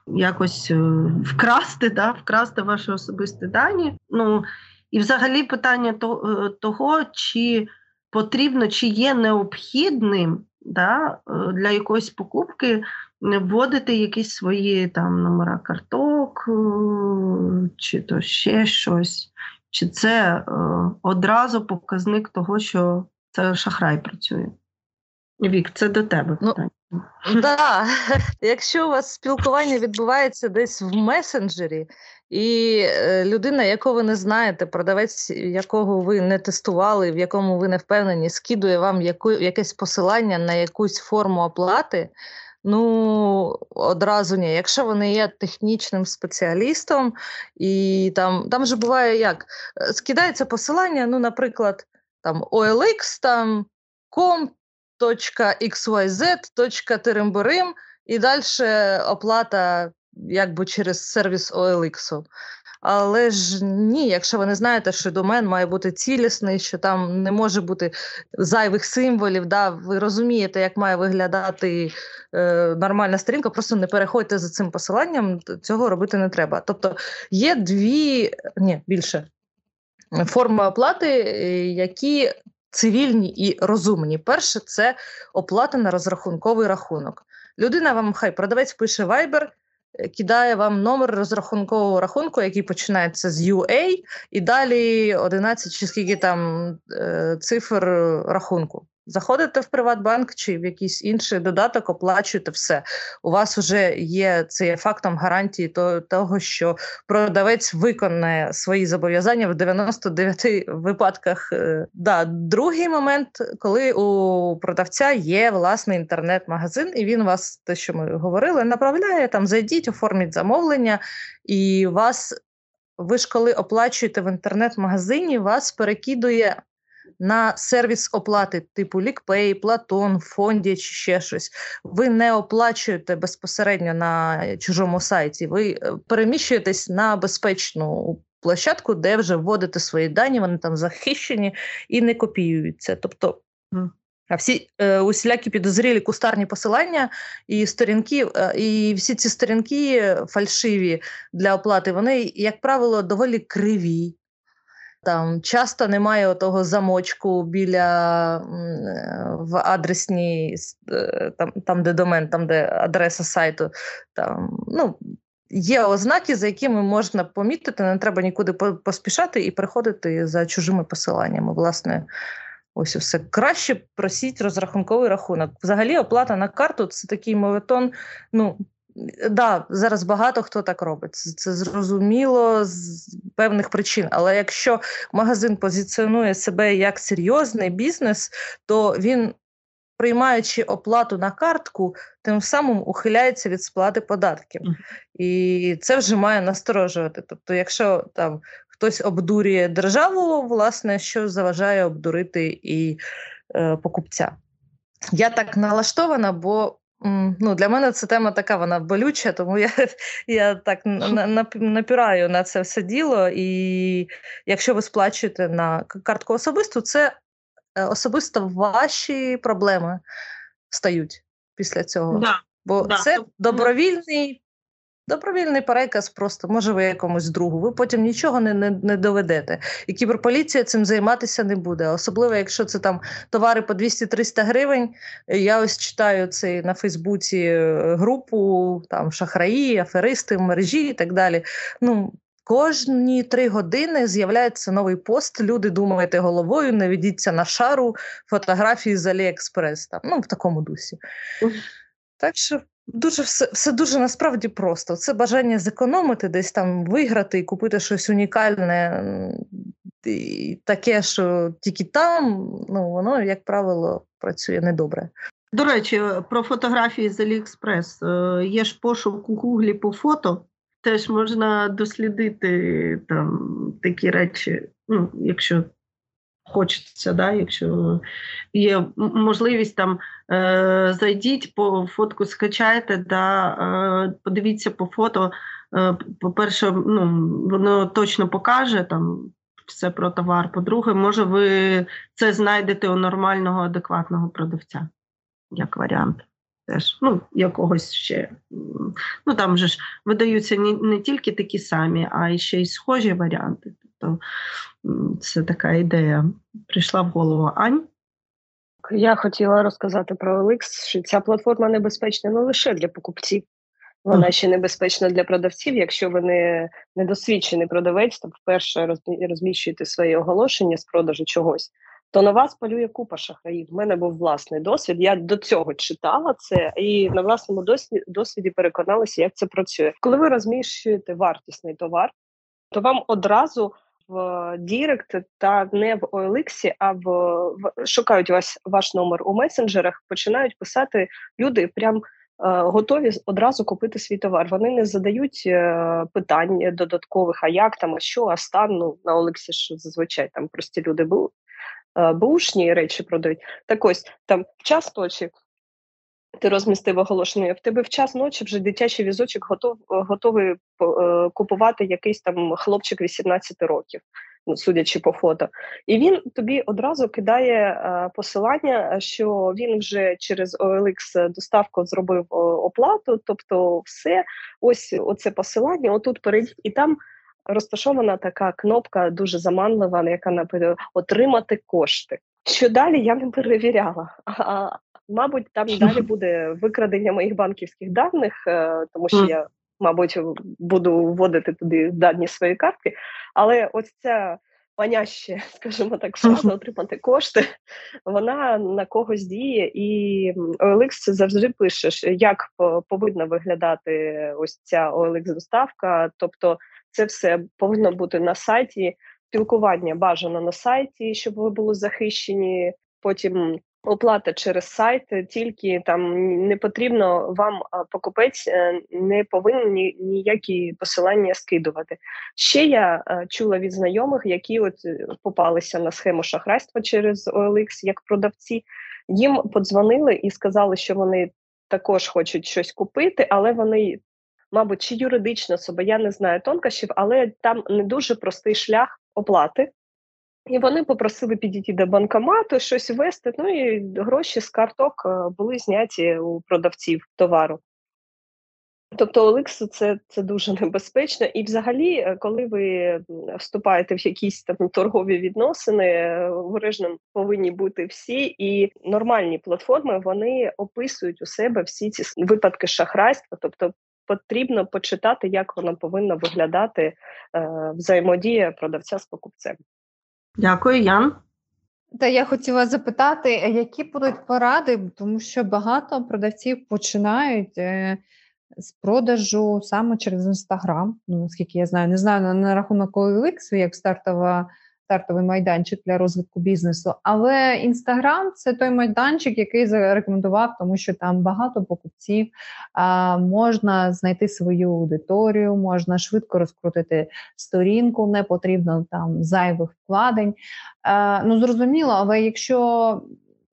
якось е, вкрасти, да? вкрасти ваші особисті дані. Ну, І взагалі питання е, того, чи потрібно, чи є необхідним да, е, для якоїсь покупки вводити якісь свої там номера карток, е, чи то ще щось, чи це е, одразу показник того, що це шахрай працює. Вік, це до тебе ну, питання. Ну, да. Якщо у вас спілкування відбувається десь в месенджері, і е, людина, яку ви не знаєте, продавець, якого ви не тестували, в якому ви не впевнені, скидує вам яку, якесь посилання на якусь форму оплати. Ну, одразу ні. Якщо вони є технічним спеціалістом, і там там же буває як скидається посилання, ну, наприклад, там OLX, там com.xyz.теремборим, і далі оплата якби через сервіс OLX. Але ж ні, якщо ви не знаєте, що домен має бути цілісний, що там не може бути зайвих символів, да, ви розумієте, як має виглядати е, нормальна сторінка, просто не переходьте за цим посиланням, цього робити не треба. Тобто є дві, ні, більше форми оплати, е, які цивільні і розумні. Перше, це оплата на розрахунковий рахунок. Людина вам хай продавець пише Viber, Е, кидає вам номер розрахункового рахунку, який починається з UA, і далі 11 чи скільки там е, цифр рахунку. Заходите в Приватбанк чи в якийсь інший додаток, оплачуєте все. У вас вже є це є фактом гарантії того, що продавець виконає свої зобов'язання в 99 випадках. Е, да, Другий момент, коли у продавця є власний інтернет-магазин, і він вас, те, що ми говорили, направляє там, зайдіть, оформіть замовлення, і вас. Ви ж коли оплачуєте в інтернет-магазині, вас перекидує на сервіс оплати типу Лікпей, Платон, Фонді чи ще щось. Ви не оплачуєте безпосередньо на чужому сайті, ви е, переміщуєтесь на безпечну площадку, де вже вводите свої дані, вони там захищені і не копіюються. Тобто. А всі е, усілякі підозрілі кустарні посилання і сторінки, е, і всі ці сторінки фальшиві для оплати, вони, як правило, доволі криві. Там часто немає того замочку біля в адресній, е, там, там, де домен, там, де адреса сайту. Там, ну, Є ознаки, за якими можна помітити, не треба нікуди поспішати і приходити за чужими посиланнями. Власне, ось все. Краще просіть розрахунковий рахунок. Взагалі, оплата на карту це такий моветон. ну, да, зараз багато хто так робить. Це, це зрозуміло з певних причин. Але якщо магазин позиціонує себе як серйозний бізнес, то він, приймаючи оплату на картку, тим самим ухиляється від сплати податків. І це вже має насторожувати. Тобто, якщо там хтось обдурює державу, власне, що заважає обдурити і е, покупця. Я так налаштована, бо Ну, Для мене ця тема така, вона болюча, тому я я так напираю на це все діло. І якщо ви сплачуєте на картку особисту, це е, особисто ваші проблеми стають після цього. Да, Бо да. це добровільний Добровільний переказ, просто може ви якомусь другу. Ви потім нічого не не, не доведете. І кіберполіція цим займатися не буде. Особливо, якщо це там товари по 200-300 гривень. Я ось читаю це на Фейсбуці е, групу, там шахраї, аферисти в мережі і так далі. Ну, Кожні три години з'являється новий пост. Люди думаєте головою, не ведіться на шару фотографії з Аліекспрес. Там, ну, в такому дусі. Так що Дуже все все дуже насправді просто. Це бажання зекономити, десь там виграти і купити щось унікальне, і таке, що тільки там, ну воно, як правило, працює недобре. До речі, про фотографії з Аліекспрес. Е, є ж пошук у Гуглі по фото, теж можна дослідити там такі речі, ну, якщо хочеться, да, якщо є можливість там е, зайдіть, по фотку скачайте, да, е, подивіться по фото. Е, По-перше, ну, воно точно покаже там все про товар. По-друге, може, ви це знайдете у нормального, адекватного продавця, як варіант. Теж, ну, якогось ще. Ну там же ж видаються не, не тільки такі самі, а ще й схожі варіанти. Тобто це така ідея прийшла в голову. Ань? Я хотіла розказати про OLX, що ця платформа небезпечна не лише для покупців, вона ще небезпечна для продавців. Якщо ви не недосвідчений продавець, то вперше розміщуєте свої оголошення з продажу чогось, то на вас полює купа шахраїв. У мене був власний досвід. Я до цього читала це і на власному досвіді переконалася, як це працює. Коли ви розміщуєте вартісний товар, то вам одразу в Direct та не в OLX, а в, в шукають вас ваш номер у месенджерах, починають писати люди прям. Е, готові одразу купити свій товар. Вони не задають е, питань додаткових, а як там, а що, а стан ну, на OLX-і ж зазвичай там прості люди е, бушні речі продають. Так ось там час ночі ти розмістив оголошення, в тебе в час ночі вже дитячий візочок готов готовий е, купувати якийсь там хлопчик 18 років, ну, судячи по фото. І він тобі одразу кидає е, посилання, що він вже через OLX доставку зробив оплату, тобто все, ось оце посилання, отут перейдіть, і там. Розташована така кнопка дуже заманлива, яка написана отримати кошти. Що далі я не перевіряла. А Мабуть, там далі буде викрадення моїх банківських даних, е, тому що я, мабуть, буду вводити туди дані своєї картки. Але ось ця маняще, скажімо так, складно отримати кошти, вона на когось діє, і OLX завжди пишеш, як повинна виглядати ось ця OLX доставка. Тобто, це все повинно бути на сайті. Спілкування бажано на сайті, щоб ви були захищені. Потім оплата через сайт, тільки там не потрібно вам покупець е, не повинен ніякі посилання скидувати. Ще я е, чула від знайомих, які от е, попалися на схему шахрайства через OLX як продавці. Їм подзвонили і сказали, що вони також хочуть щось купити, але вони. Мабуть, чи юридична особа, я не знаю тонкощів, але там не дуже простий шлях оплати. І вони попросили підійти до банкомату, щось ввести. Ну і гроші з карток е, були зняті у продавців товару. Тобто OLX це це дуже небезпечно. І, взагалі, е, коли ви вступаєте в якісь там торгові відносини, обережним повинні бути всі, і нормальні платформи вони описують у себе всі ці випадки шахрайства. Тобто потрібно почитати, як вона повинна виглядати е, взаємодія продавця з покупцем. Дякую, Ян. Та я хотіла запитати, які будуть поради, тому що багато продавців починають е, з продажу саме через інстаграм. Ну наскільки я знаю, не знаю на, на рахунок OLX, як стартова стартовий майданчик для розвитку бізнесу. Але інстаграм це той майданчик, який зарекомендував, тому що там багато покупців, можна знайти свою аудиторію, можна швидко розкрутити сторінку, не потрібно там зайвих вкладень. Ну зрозуміло, але якщо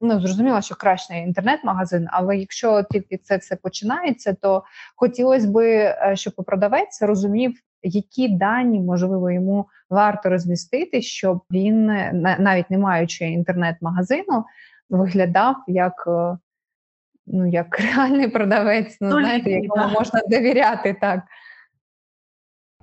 Ну, зрозуміло, що краще інтернет-магазин, але якщо тільки це все починається, то хотілося б, е, щоб продавець розумів, які дані можливо йому варто розмістити, щоб він, навіть не маючи інтернет-магазину, виглядав як е, ну, як реальний продавець, ну, знаєте, якому можна довіряти так.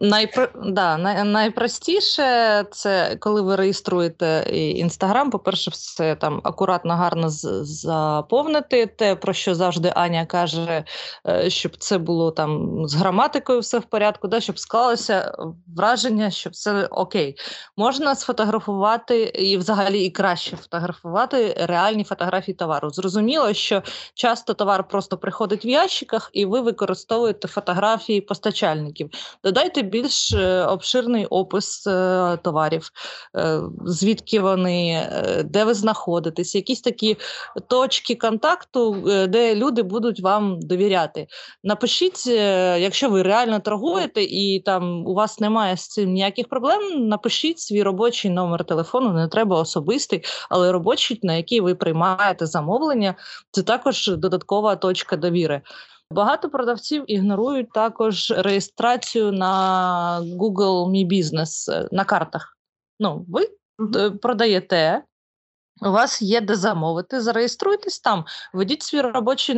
Найпро... Да, най... Найпростіше це коли ви реєструєте інстаграм. По-перше, все там акуратно, гарно заповнити. Те, про що завжди Аня каже, е, щоб це було там з граматикою все в порядку, да, щоб склалося враження, що все окей. Можна сфотографувати і взагалі і краще фотографувати реальні фотографії товару. Зрозуміло, що часто товар просто приходить в ящиках, і ви використовуєте фотографії постачальників. Додайте більш е, обширний опис е, товарів, е, звідки вони, де ви знаходитесь, якісь такі точки контакту, де люди будуть вам довіряти. Напишіть, якщо ви реально торгуєте і там у вас немає з цим ніяких проблем, напишіть свій робочий номер телефону, не треба особистий, але робочий, на який ви приймаєте замовлення, це також додаткова точка довіри. Багато продавців ігнорують також реєстрацію на Google Мій Business е, на картах. Ну, ви uh продаєте. У вас є де замовити, зареєструйтесь там, введіть свій робочий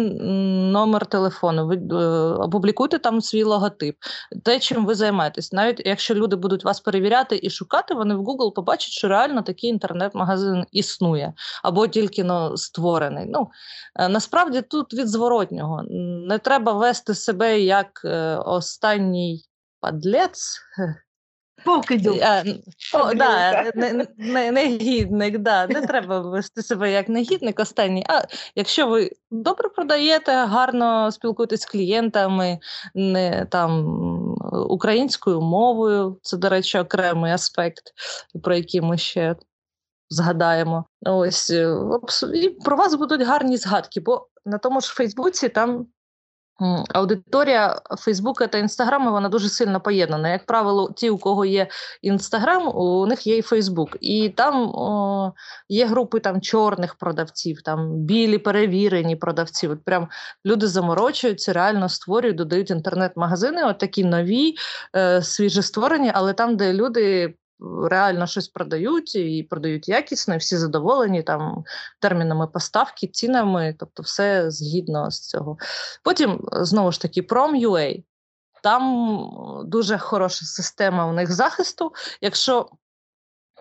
номер телефону, ви е, опублікуйте там свій логотип, те, чим ви займаєтесь. Навіть якщо люди будуть вас перевіряти і шукати, вони в Google побачать, що реально такий інтернет-магазин існує або тільки ну, створений. Ну е, насправді тут від зворотнього не треба вести себе як е, останній падлець. Покидьок. О, да, не, не, негідник, да. не треба вести себе як негідник останній. А якщо ви добре продаєте, гарно спілкуєтесь з клієнтами, не там українською мовою, це, до речі, окремий аспект, про який ми ще згадаємо. Ось е, і про вас будуть гарні згадки, бо на тому ж Фейсбуці там Аудиторія Фейсбука та Інстаграму вона дуже сильно поєднана. Як правило, ті, у кого є Інстаграм, у них є і Фейсбук. І там о, є групи там чорних продавців, там білі перевірені продавці. От прям люди заморочуються, реально створюють, додають інтернет-магазини, от такі нові, е, свіжі створені, але там, де люди реально щось продають і продають якісно, і всі задоволені там термінами поставки, цінами, тобто все згідно з цього. Потім знову ж таки Prom.ua. Там дуже хороша система у них захисту. Якщо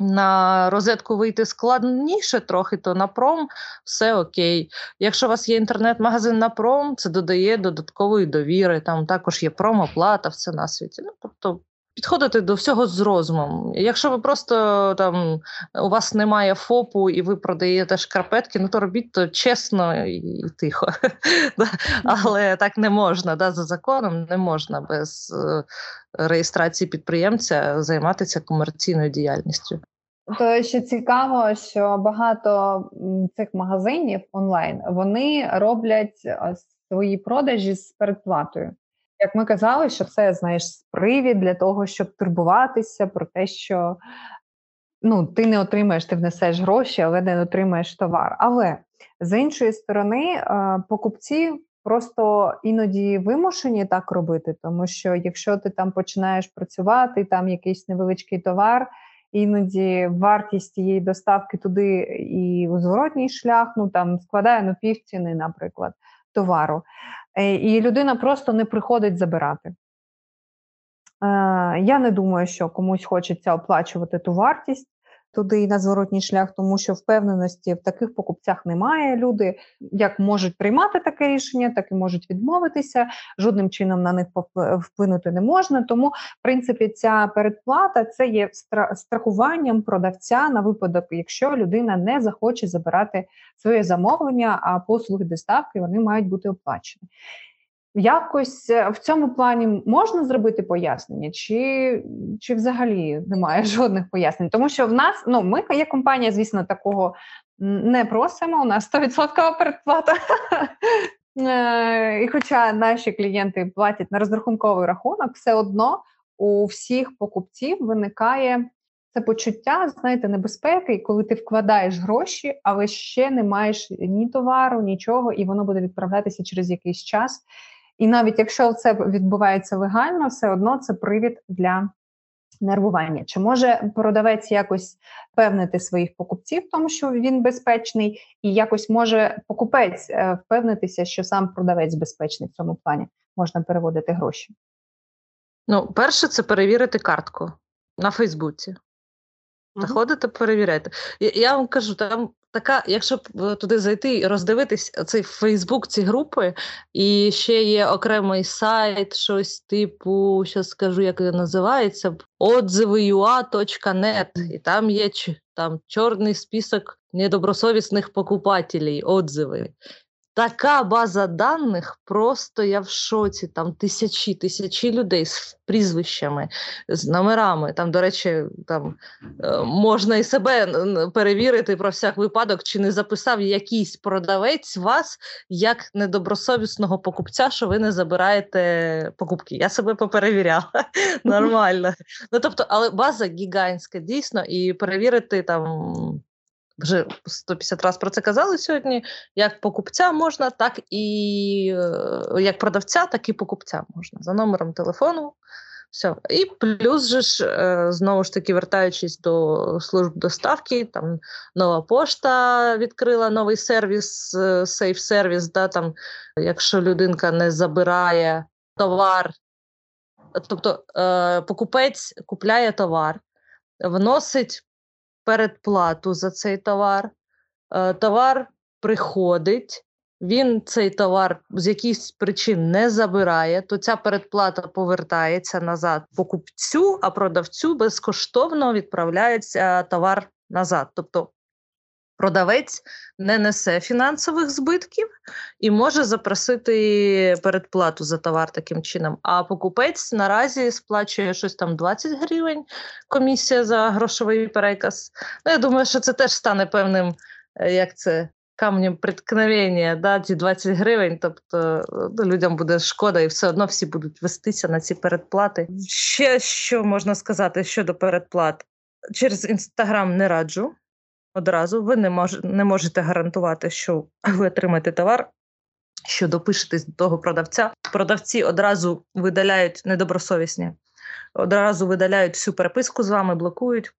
на розетку вийти складніше трохи, то на пром все окей. Якщо у вас є інтернет-магазин на пром, це додає додаткової довіри. Там також є промоплата, все на світі. Ну, тобто підходити до всього з розумом. Якщо ви просто там у вас немає ФОПу і ви продаєте шкарпетки, ну то робіть то чесно і тихо. Але так не можна. Да, За законом не можна без е, реєстрації підприємця займатися комерційною діяльністю. То ще цікаво, що багато цих магазинів онлайн вони роблять е, свої продажі з передплатою. Як ми казали, що це знаєш привід для того, щоб турбуватися про те, що ну, ти не отримаєш, ти внесеш гроші, але не отримаєш товар. Але з іншої сторони, покупці просто іноді вимушені так робити, тому що якщо ти там починаєш працювати, там якийсь невеличкий товар. Іноді вартість цієї доставки туди і у зворотній шлях ну там складає ну півціни, наприклад, товару. Е, і людина просто не приходить забирати. Е, я не думаю, що комусь хочеться оплачувати ту вартість туди і на зворотній шлях, тому що впевненості в таких покупцях немає. Люди як можуть приймати таке рішення, так і можуть відмовитися. Жодним чином на них вплинути не можна. Тому, в принципі, ця передплата це є страхуванням продавця на випадок, якщо людина не захоче забирати своє замовлення, а послуги доставки вони мають бути оплачені. Якось е, в цьому плані можна зробити пояснення, чи чи взагалі немає жодних пояснень? Тому що в нас, ну ми є компанія, звісно, такого не просимо. У нас 100% передплата. Е, і хоча наші клієнти платять на розрахунковий рахунок, все одно у всіх покупців виникає це почуття, знаєте, небезпеки, коли ти вкладаєш гроші, але ще не маєш ні товару, нічого, і воно буде відправлятися через якийсь час. І навіть якщо це відбувається легально, все одно це привід для нервування. Чи може продавець якось певнити своїх покупців, в тому що він безпечний, і якось може покупець е, впевнитися, що сам продавець безпечний в цьому плані можна переводити гроші? Ну, перше, це перевірити картку на Фейсбуці. Заходите, перевіряйте. Я, я вам кажу, там така, якщо б туди зайти і роздивитись цей Фейсбук, ці групи, і ще є окремий сайт, щось типу, що скажу, як він називається, отзиви.ua.net, і там є там чорний список недобросовісних покупателів, отзиви. Така база даних, просто я в шоці. Там тисячі тисячі людей з прізвищами, з номерами. Там, до речі, там е, можна і себе перевірити про всяк випадок, чи не записав якийсь продавець вас як недобросовісного покупця, що ви не забираєте покупки. Я себе поперевіряла нормально. Ну тобто, але база гігантська, дійсно, і перевірити там вже 150 разів про це казали сьогодні. Як покупця можна, так і е, як продавця, так і покупця можна за номером телефону. Все. І плюс же ж, е, знову ж таки, вертаючись до служб доставки, там нова пошта відкрила новий сервіс, сейф сервіс. Да, там, Якщо людинка не забирає товар, тобто е, покупець купляє товар, вносить передплату за цей товар. Е, товар приходить, він цей товар з якихось причин не забирає, то ця передплата повертається назад покупцю, а продавцю безкоштовно відправляється товар назад. Тобто продавець не несе фінансових збитків і може запросити передплату за товар таким чином. А покупець наразі сплачує щось там 20 гривень комісія за грошовий переказ. Ну, Я думаю, що це теж стане певним, е, як це. Камнем приткновення, да, ці 20 гривень, тобто ну, людям буде шкода, і все одно всі будуть вестися на ці передплати. Ще що можна сказати щодо передплат? Через інстаграм не раджу одразу. Ви не мож, не можете гарантувати, що ви отримаєте товар, що допишетесь до того продавця. Продавці одразу видаляють недобросовісні, одразу видаляють всю переписку з вами, блокують.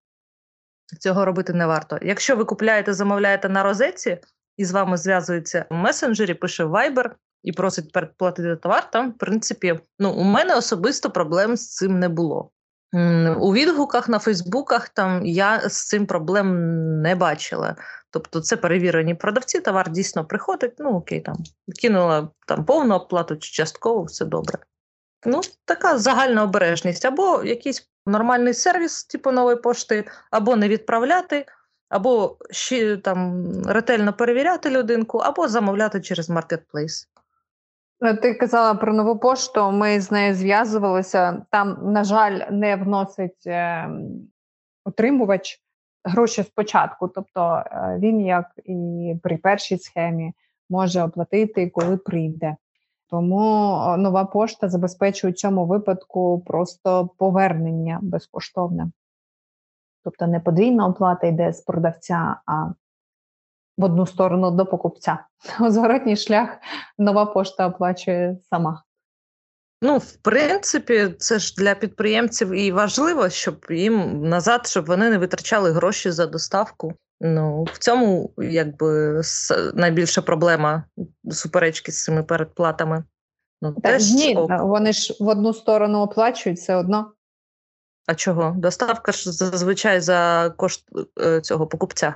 Цього робити не варто. Якщо ви купляєте, замовляєте на розетці і з вами зв'язується в месенджері, пише Viber і просить передплатити товар, там, в принципі, ну, у мене особисто проблем з цим не було. У відгуках на Фейсбуках там я з цим проблем не бачила. Тобто це перевірені продавці, товар дійсно приходить. Ну окей, там кинула там повну оплату чи частково, все добре. Ну, така загальна обережність, або якийсь нормальний сервіс, типу нової пошти, або не відправляти, або ще там ретельно перевіряти людинку, або замовляти через маркетплейс. Е, ти казала про нову пошту. Ми з нею зв'язувалися. Там, на жаль, не вносить е, отримувач гроші спочатку. Тобто е, він, як і при першій схемі, може оплатити, коли прийде. Тому нова пошта забезпечує в цьому випадку просто повернення безкоштовне. Тобто не подвійна оплата йде з продавця, а в одну сторону до покупця. Зворотній шлях нова пошта оплачує сама. Ну, в принципі, це ж для підприємців і важливо, щоб їм назад, щоб вони не витрачали гроші за доставку. Ну, в цьому якби найбільша проблема суперечки з цими передплатами. Ну, так, теж ні, ок. вони ж в одну сторону оплачують все одно. А чого? Доставка ж зазвичай за кошт е, цього покупця.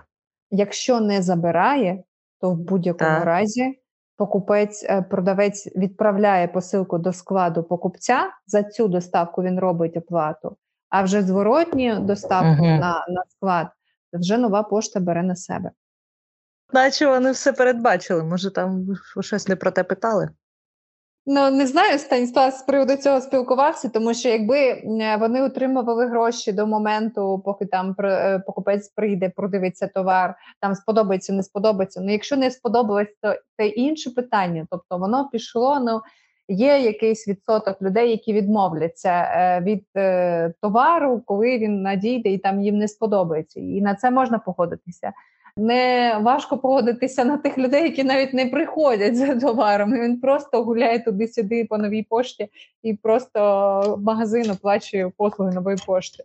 Якщо не забирає, то в будь-якому так. разі покупець, е, продавець відправляє посилку до складу покупця. За цю доставку він робить оплату, а вже зворотню доставку угу. на, на склад вже нова пошта бере на себе. Наче вони все передбачили, може, там щось не про те питали. Ну не знаю, Станіслав з приводу цього спілкувався, тому що якби вони отримували гроші до моменту, поки там е, покупець прийде, продивиться товар, там сподобається, не сподобається. Ну, якщо не сподобалось, то це інше питання. Тобто воно пішло. Ну є якийсь відсоток людей, які відмовляться е, від е, товару, коли він надійде і там їм не сподобається, і на це можна погодитися не важко погодитися на тих людей, які навіть не приходять за товаром. Він просто гуляє туди-сюди по новій пошті і просто магазин оплачує послуги нової пошти.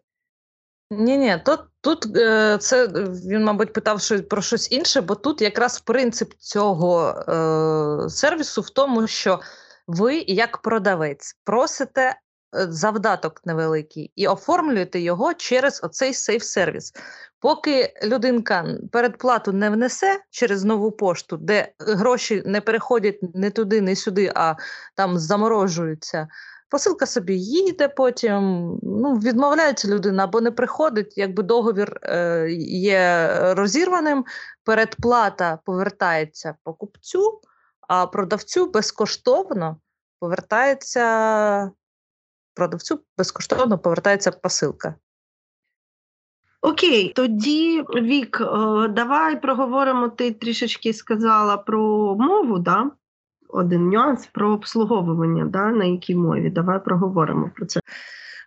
Ні, ні, тут тут е, це він, мабуть, питав що, про щось інше, бо тут якраз принцип цього е, сервісу в тому, що ви, як продавець, просите завдаток невеликий і оформлюєте його через оцей сейф-сервіс. Поки людинка передплату не внесе через нову пошту, де гроші не переходять не туди, не сюди, а там заморожуються. Посилка собі їде, потім ну, відмовляється людина або не приходить, якби договір е, є розірваним, передплата повертається покупцю, а продавцю безкоштовно повертається продавцю безкоштовно повертається посилка. Окей, тоді Вік, е, давай проговоримо. Ти трішечки сказала про мову, да? один нюанс про обслуговування, да? на якій мові. Давай проговоримо про це.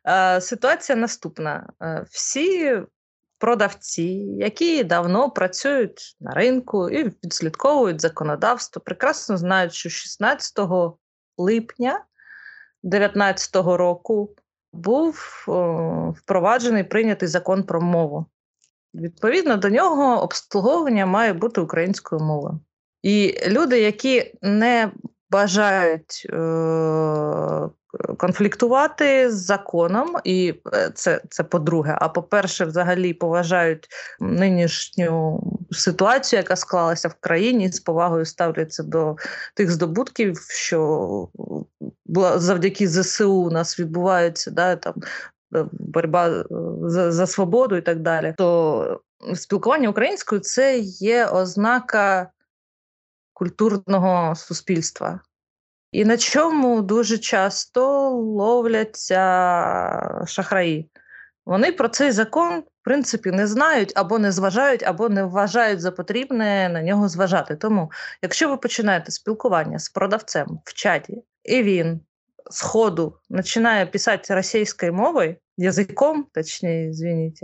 Е, ситуація наступна: е, всі продавці, які давно працюють на ринку і відслідковують законодавство, прекрасно знають, що 16 липня 2019 року був впроваджений прийнятий закон про мову. Відповідно до нього обслуговування має бути українською мовою. І люди, які не бажають е, конфліктувати з законом, і е, це це по-друге. А по-перше, взагалі поважають нинішню ситуацію, яка склалася в країні, з повагою ставляться до тих здобутків, що завдяки ЗСУ у нас відбувається да, там. Е, боротьба е, за за свободу і так далі, то спілкування українською це є ознака культурного суспільства. І на чому дуже часто ловляться шахраї. Вони про цей закон, в принципі, не знають або не зважають, або не вважають за потрібне на нього зважати. Тому, якщо ви починаєте спілкування з продавцем в чаті, і він з починає писати російською мовою, язиком, точніше, звініть,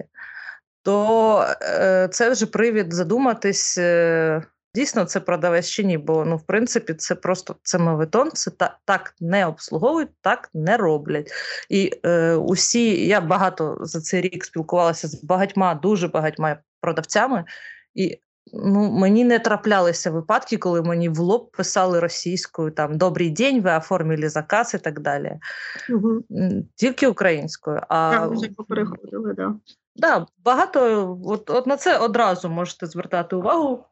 то е, це вже привід задуматись. Е, Дійсно, це продавець чи ні, бо ну, в принципі, це просто це мовитон, це та, так не обслуговують, так не роблять. І е, усі, я багато за цей рік спілкувалася з багатьма, дуже багатьма продавцями, і ну, мені не траплялися випадки, коли мені в лоб писали російською там Добрий день, ви оформили заказ і так далі. Угу. Тільки українською. А так, вже попереходили, да. Да, багато от, от на це одразу можете звертати увагу.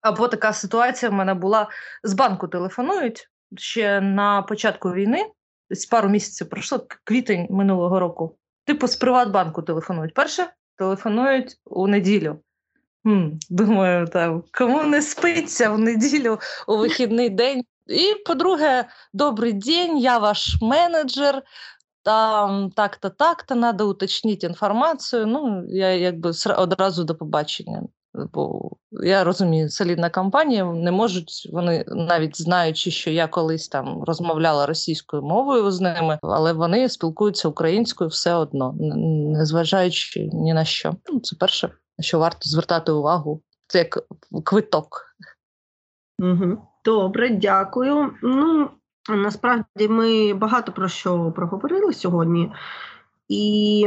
Або така ситуація в мене була: з банку телефонують ще на початку війни. десь пару місяців пройшло, квітень минулого року. Типу, з Приватбанку телефонують. Перше телефонують у неділю. Хм, Думаю, там кому не спиться в неділю у вихідний день. І, по-друге, добрий день, я ваш менеджер. Там так-то, так-то, треба уточнити інформацію. Ну, я якби одразу до побачення. Бо я розумію, солідна компанія не можуть вони, навіть знаючи, що я колись там розмовляла російською мовою з ними, але вони спілкуються українською все одно, незважаючи ні на що. Ну, Це перше, на що варто звертати увагу. Це як квиток. Добре, дякую. Ну насправді ми багато про що проговорили сьогодні, і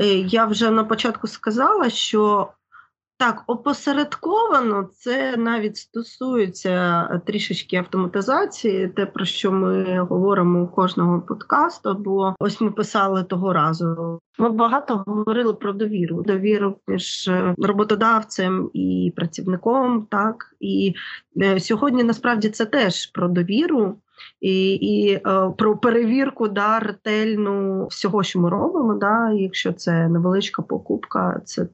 е, я вже на початку сказала, що так, опосередковано це навіть стосується е, трішечки автоматизації, те, про що ми говоримо у кожного подкасту. Бо ось ми писали того разу. Ми багато говорили про довіру, довіру між е, роботодавцем і працівником. Так і е, сьогодні насправді це теж про довіру. І і про перевірку да, ретельну всього, що ми робимо. Да, Якщо це невеличка покупка, це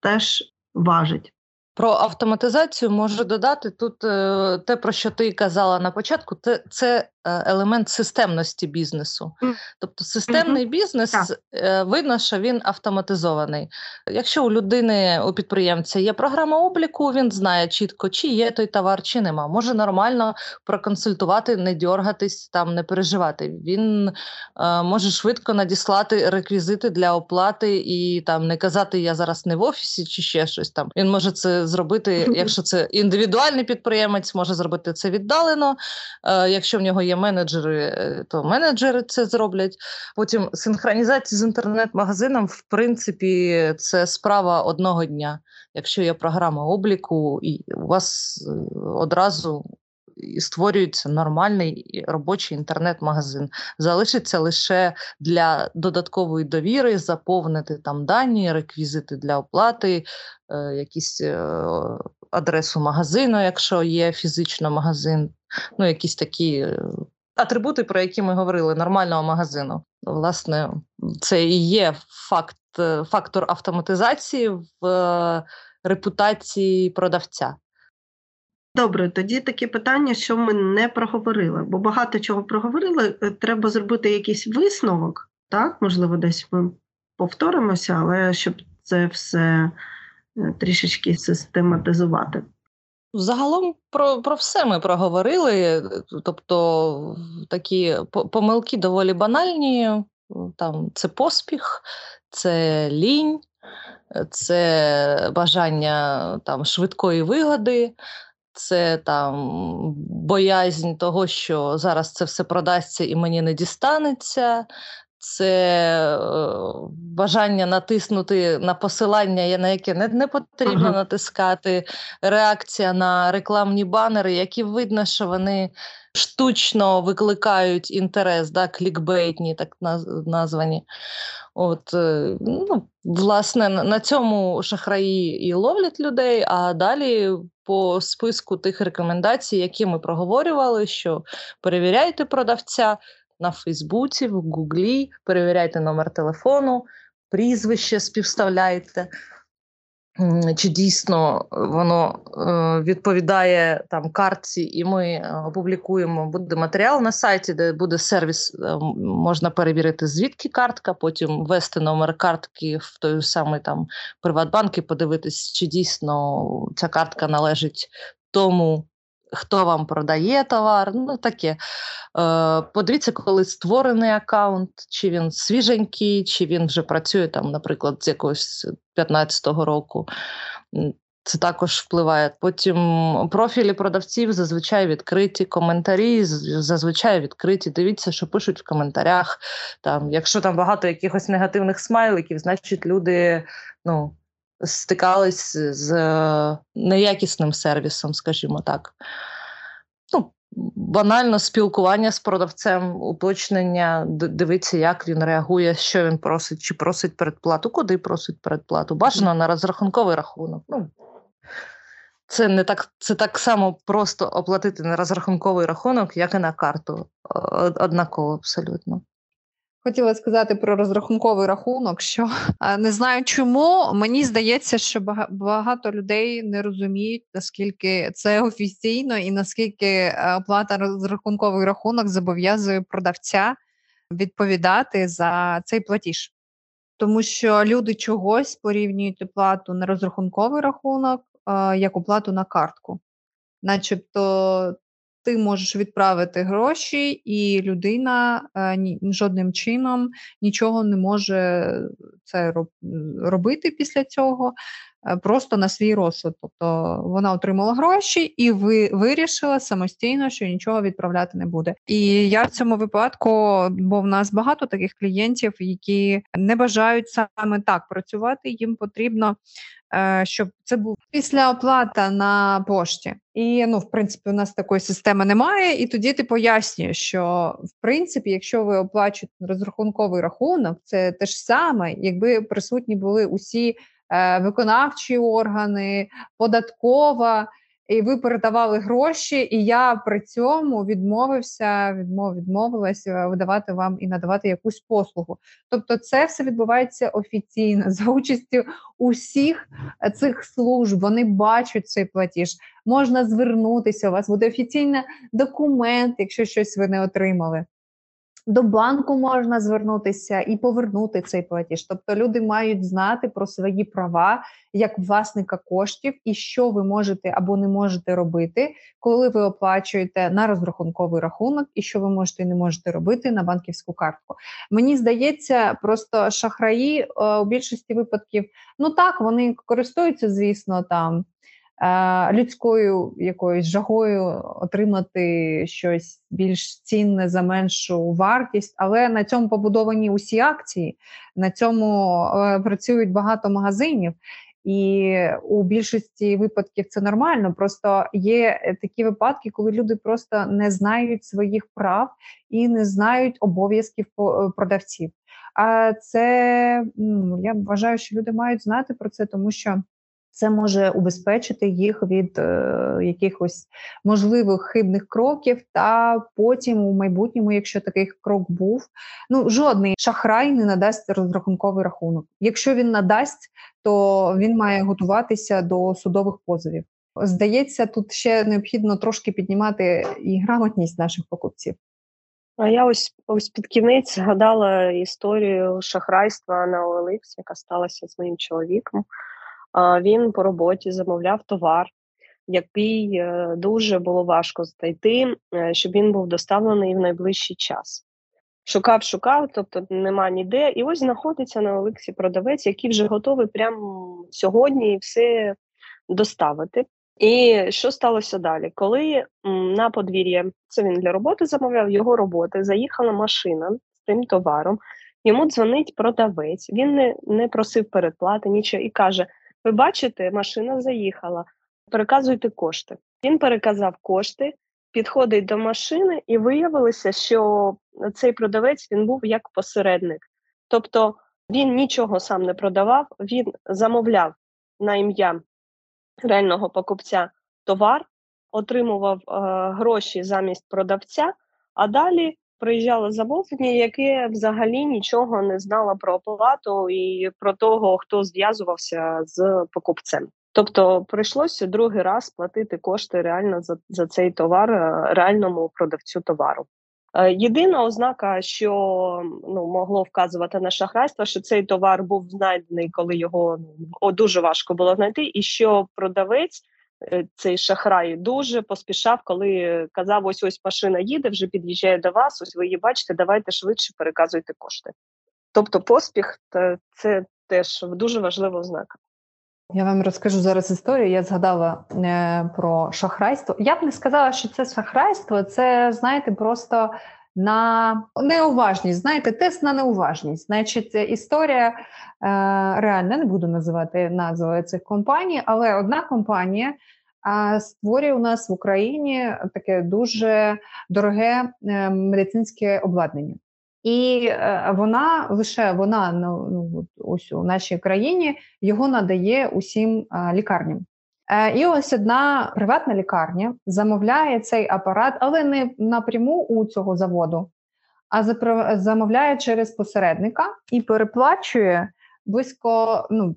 теж важить. Про автоматизацію можу додати тут е, те, про що ти казала на початку, це це елемент системності бізнесу. Тобто системний mm-hmm. бізнес. Е, видно, що він автоматизований. Якщо у людини, у підприємця є програма обліку, він знає чітко, чи є той товар, чи нема. Може нормально проконсультувати, не дергатись, там, не переживати. Він е, може швидко надіслати реквізити для оплати і там не казати Я зараз не в офісі чи ще щось там. Він може це зробити, якщо це індивідуальний підприємець, може зробити це віддалено. Е, якщо в нього є менеджери, е, то менеджери це зроблять. Потім синхронізація з інтернет-магазином, в принципі, це справа одного дня. Якщо є програма обліку, і у вас е, одразу. Створюється нормальний робочий інтернет-магазин. Залишиться лише для додаткової довіри, заповнити там дані, реквізити для оплати, е, якісь е, адресу магазину, якщо є фізично магазин, ну якісь такі е, атрибути, про які ми говорили, нормального магазину. Власне, це і є факт, фактор автоматизації в репутації продавця. Добре, тоді таке питання, що ми не проговорили, бо багато чого проговорили. Треба зробити якийсь висновок, так? Можливо, десь ми повторимося, але щоб це все трішечки систематизувати. Загалом про про все ми проговорили, тобто такі помилки доволі банальні. Там Це поспіх, це лінь, це бажання там, швидкої вигоди, це там боязнь того, що зараз це все продасться і мені не дістанеться, це е, бажання натиснути на посилання, на яке не, не потрібно uh-huh. натискати, реакція на рекламні банери, які видно, що вони штучно викликають інтерес, да, клікбейтні, так названі. От, е, ну, Власне, на цьому шахраї і ловлять людей, а далі по списку тих рекомендацій, які ми проговорювали, що перевіряйте продавця на Фейсбуці, в Гуглі, перевіряйте номер телефону, прізвище співставляйте. Чи дійсно воно е, відповідає там картці, і ми е, опублікуємо буде матеріал на сайті, де буде сервіс, е, можна перевірити, звідки картка, потім ввести номер картки в той самий там Приватбанк і подивитись, чи дійсно ця картка належить тому хто вам продає товар, ну таке. Е, Подивіться, коли створений аккаунт, чи він свіженький, чи він вже працює, там, наприклад, з якогось 15-го року. Це також впливає. Потім профілі продавців зазвичай відкриті, коментарі зазвичай відкриті. Дивіться, що пишуть в коментарях. Там, Якщо там багато якихось негативних смайликів, значить люди ну, стикались з е, неякісним сервісом, скажімо так. Ну, Банально спілкування з продавцем, уточнення, дивитися, як він реагує, що він просить, чи просить передплату, куди просить передплату. Бажано на розрахунковий рахунок. Ну, Це не так це так само просто оплатити на розрахунковий рахунок, як і на карту. Однаково абсолютно. Хотіла сказати про розрахунковий рахунок, що не знаю чому. Мені здається, що багато людей не розуміють, наскільки це офіційно і наскільки е, оплата розрахунковий рахунок зобов'язує продавця відповідати за цей платіж. Тому що люди чогось порівнюють оплату на розрахунковий рахунок як оплату на картку. Начебто ти можеш відправити гроші, і людина е, ні, жодним чином нічого не може це робити після цього. Е, просто на свій розсуд. Тобто вона отримала гроші і ви вирішила самостійно, що нічого відправляти не буде. І я в цьому випадку, бо в нас багато таких клієнтів, які не бажають саме так працювати. Їм потрібно. Е, щоб це був після оплата на пошті, і ну, в принципі, у нас такої системи немає. І тоді ти пояснюєш, що в принципі, якщо ви оплачуєте розрахунковий рахунок, це те ж саме, якби присутні були усі виконавчі органи, податкова. І ви передавали гроші, і я при цьому відмовився, відмов, відмовилася видавати вам і надавати якусь послугу. Тобто, це все відбувається офіційно за участю усіх цих служб. Вони бачать цей платіж. Можна звернутися. У вас буде офіційний документ, якщо щось ви не отримали. До банку можна звернутися і повернути цей платіж. Тобто люди мають знати про свої права як власника коштів і що ви можете або не можете робити, коли ви оплачуєте на розрахунковий рахунок, і що ви можете і не можете робити на банківську картку. Мені здається, просто шахраї е, у більшості випадків, ну так вони користуються, звісно, там людською якоюсь жагою отримати щось більш цінне за меншу вартість, але на цьому побудовані усі акції, на цьому е, працюють багато магазинів. І у більшості випадків це нормально. Просто є е, такі випадки, коли люди просто не знають своїх прав і не знають обов'язків е, продавців. А це я вважаю, що люди мають знати про це, тому що це може убезпечити їх від е, якихось можливих хибних кроків, та потім у майбутньому, якщо такий крок був, ну жодний шахрай не надасть розрахунковий рахунок. Якщо він надасть, то він має готуватися до судових позовів. Здається, тут ще необхідно трошки піднімати і грамотність наших покупців. А я ось ось під кінець згадала історію шахрайства на OLX, яка сталася з моїм чоловіком він по роботі замовляв товар, який е, дуже було важко знайти, е, щоб він був доставлений в найближчий час. Шукав, шукав, тобто нема ніде. І ось знаходиться на Олексі продавець, який вже готовий прямо сьогодні все доставити. І що сталося далі? Коли на подвір'я це він для роботи замовляв його роботи, заїхала машина з тим товаром, йому дзвонить продавець, він не не просив передплати, нічого і каже: ви бачите, машина заїхала, переказуйте кошти. Він переказав кошти, підходить до машини, і виявилося, що цей продавець він був як посередник. Тобто він нічого сам не продавав, він замовляв на ім'я реального покупця товар, отримував е, гроші замість продавця, а далі приїжджало замовлення, яке взагалі нічого не знало про оплату і про того, хто зв'язувався з покупцем. Тобто прийшлося другий раз платити кошти реально за за цей товар е, реальному продавцю товару. Е, єдина ознака, що ну могло вказувати на шахрайство, що цей товар був знайдений, коли його ну, дуже важко було знайти, і що продавець цей шахрай дуже поспішав, коли казав: ось ось машина їде, вже під'їжджає до вас. Ось ви її бачите, давайте швидше переказуйте кошти. Тобто, поспіх це теж дуже важлива ознака. Я вам розкажу зараз історію. Я згадала е, про шахрайство. Я б не сказала, що це шахрайство, це знаєте, просто на неуважність. Знаєте, тест на неуважність. Значить, історія е, реальна, не буду називати назвою цих компаній, але одна компанія. Створює у нас в Україні таке дуже дороге е, медицинське обладнання, і е, вона лише вона ну, ну ось у нашій країні його надає усім лікарням. І ось одна приватна лікарня замовляє цей апарат, але не напряму у цього заводу, а замовляє через посередника і переплачує близько ну,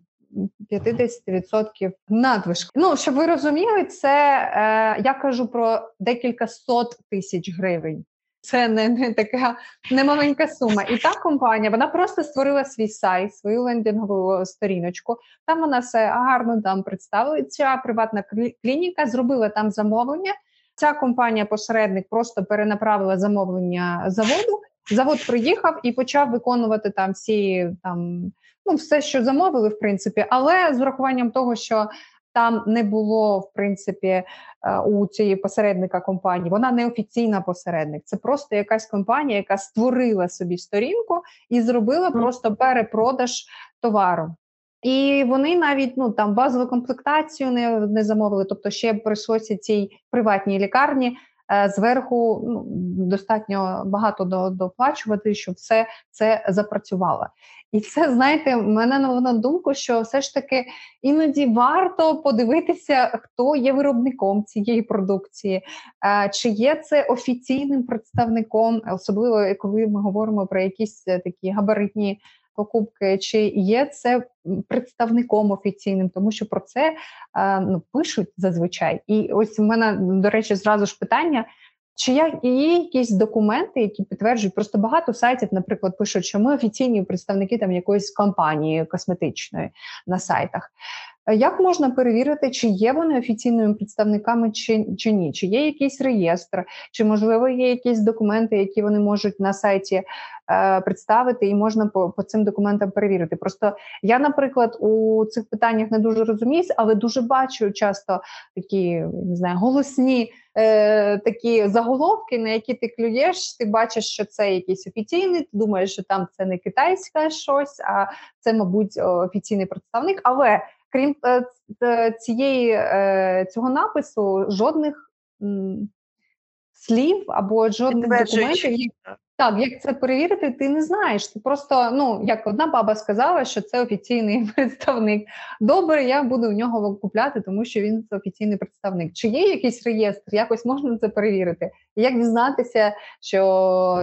50% надвишки. Ну, щоб ви розуміли, це е, я кажу про декілька сот тисяч гривень. Це не не така немаленька сума. І та компанія вона просто створила свій сайт, свою лендингову сторіночку. Там вона все гарно там представила. Ця приватна клініка зробила там замовлення. Ця компанія-посередник просто перенаправила замовлення заводу. Завод приїхав і почав виконувати там всі там ну все, що замовили, в принципі, але з урахуванням того, що там не було в принципі е, у цієї посередника компанії. Вона не офіційна посередник. Це просто якась компанія, яка створила собі сторінку і зробила просто перепродаж товару. І вони навіть ну там базову комплектацію не не замовили, тобто ще прийшлося цій приватній лікарні зверху ну, достатньо багато доплачувати, щоб все це запрацювало. І це, знаєте, мене на думку, що все ж таки іноді варто подивитися, хто є виробником цієї продукції, чи є це офіційним представником, особливо коли ми говоримо про якісь е, такі габаритні покупки, чи є це представником офіційним, тому що про це ну, пишуть зазвичай. І ось у мене, до речі, зразу ж питання. Чи є якісь документи, які підтверджують просто багато сайтів, наприклад, пишуть, що ми офіційні представники там якоїсь компанії косметичної на сайтах. Е, як можна перевірити, чи є вони офіційними представниками, чи чи ні? Чи є якийсь реєстр, чи можливо є якісь документи, які вони можуть на сайті е, представити, і можна по, по цим документам перевірити? Просто я, наприклад, у цих питаннях не дуже розуміюсь, але дуже бачу часто такі не знаю, голосні е, такі заголовки, на які ти клюєш. Ти бачиш, що це якийсь офіційний. Ти думаєш, що там це не китайське щось, а це, мабуть, офіційний представник. Але крім е, цієї е, цього напису, жодних слів або жодних документів. Так, як це перевірити, ти не знаєш. Ти просто, ну як одна баба сказала, що це офіційний представник. Добре, я буду в нього купляти, тому що він це офіційний представник. Чи є якийсь реєстр? Якось можна це перевірити? Як дізнатися, що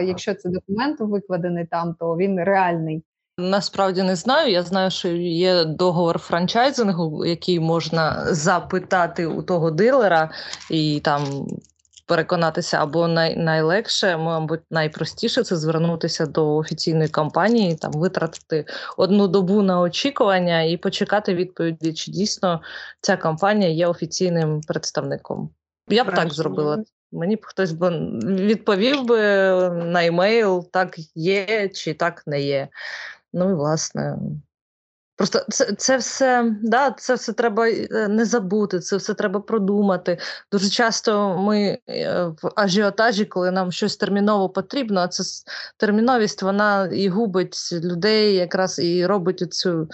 якщо це документ викладений там, то він реальний? Насправді не знаю. Я знаю, що є договор франчайзингу, який можна запитати у того дилера і там переконатися або най, найлегше, мабуть, найпростіше це звернутися до офіційної компанії, там витратити одну добу на очікування і почекати відповіді, чи дійсно ця компанія є офіційним представником. Я б так зробила. Мені б хтось би відповів би на емейл, так є чи так не є. Ну і власне. Просто це це все да, це все треба е, не забути, це все треба продумати. Дуже часто ми е, в ажіотажі, коли нам щось терміново потрібно, а це терміновість вона і губить людей, якраз і робить цю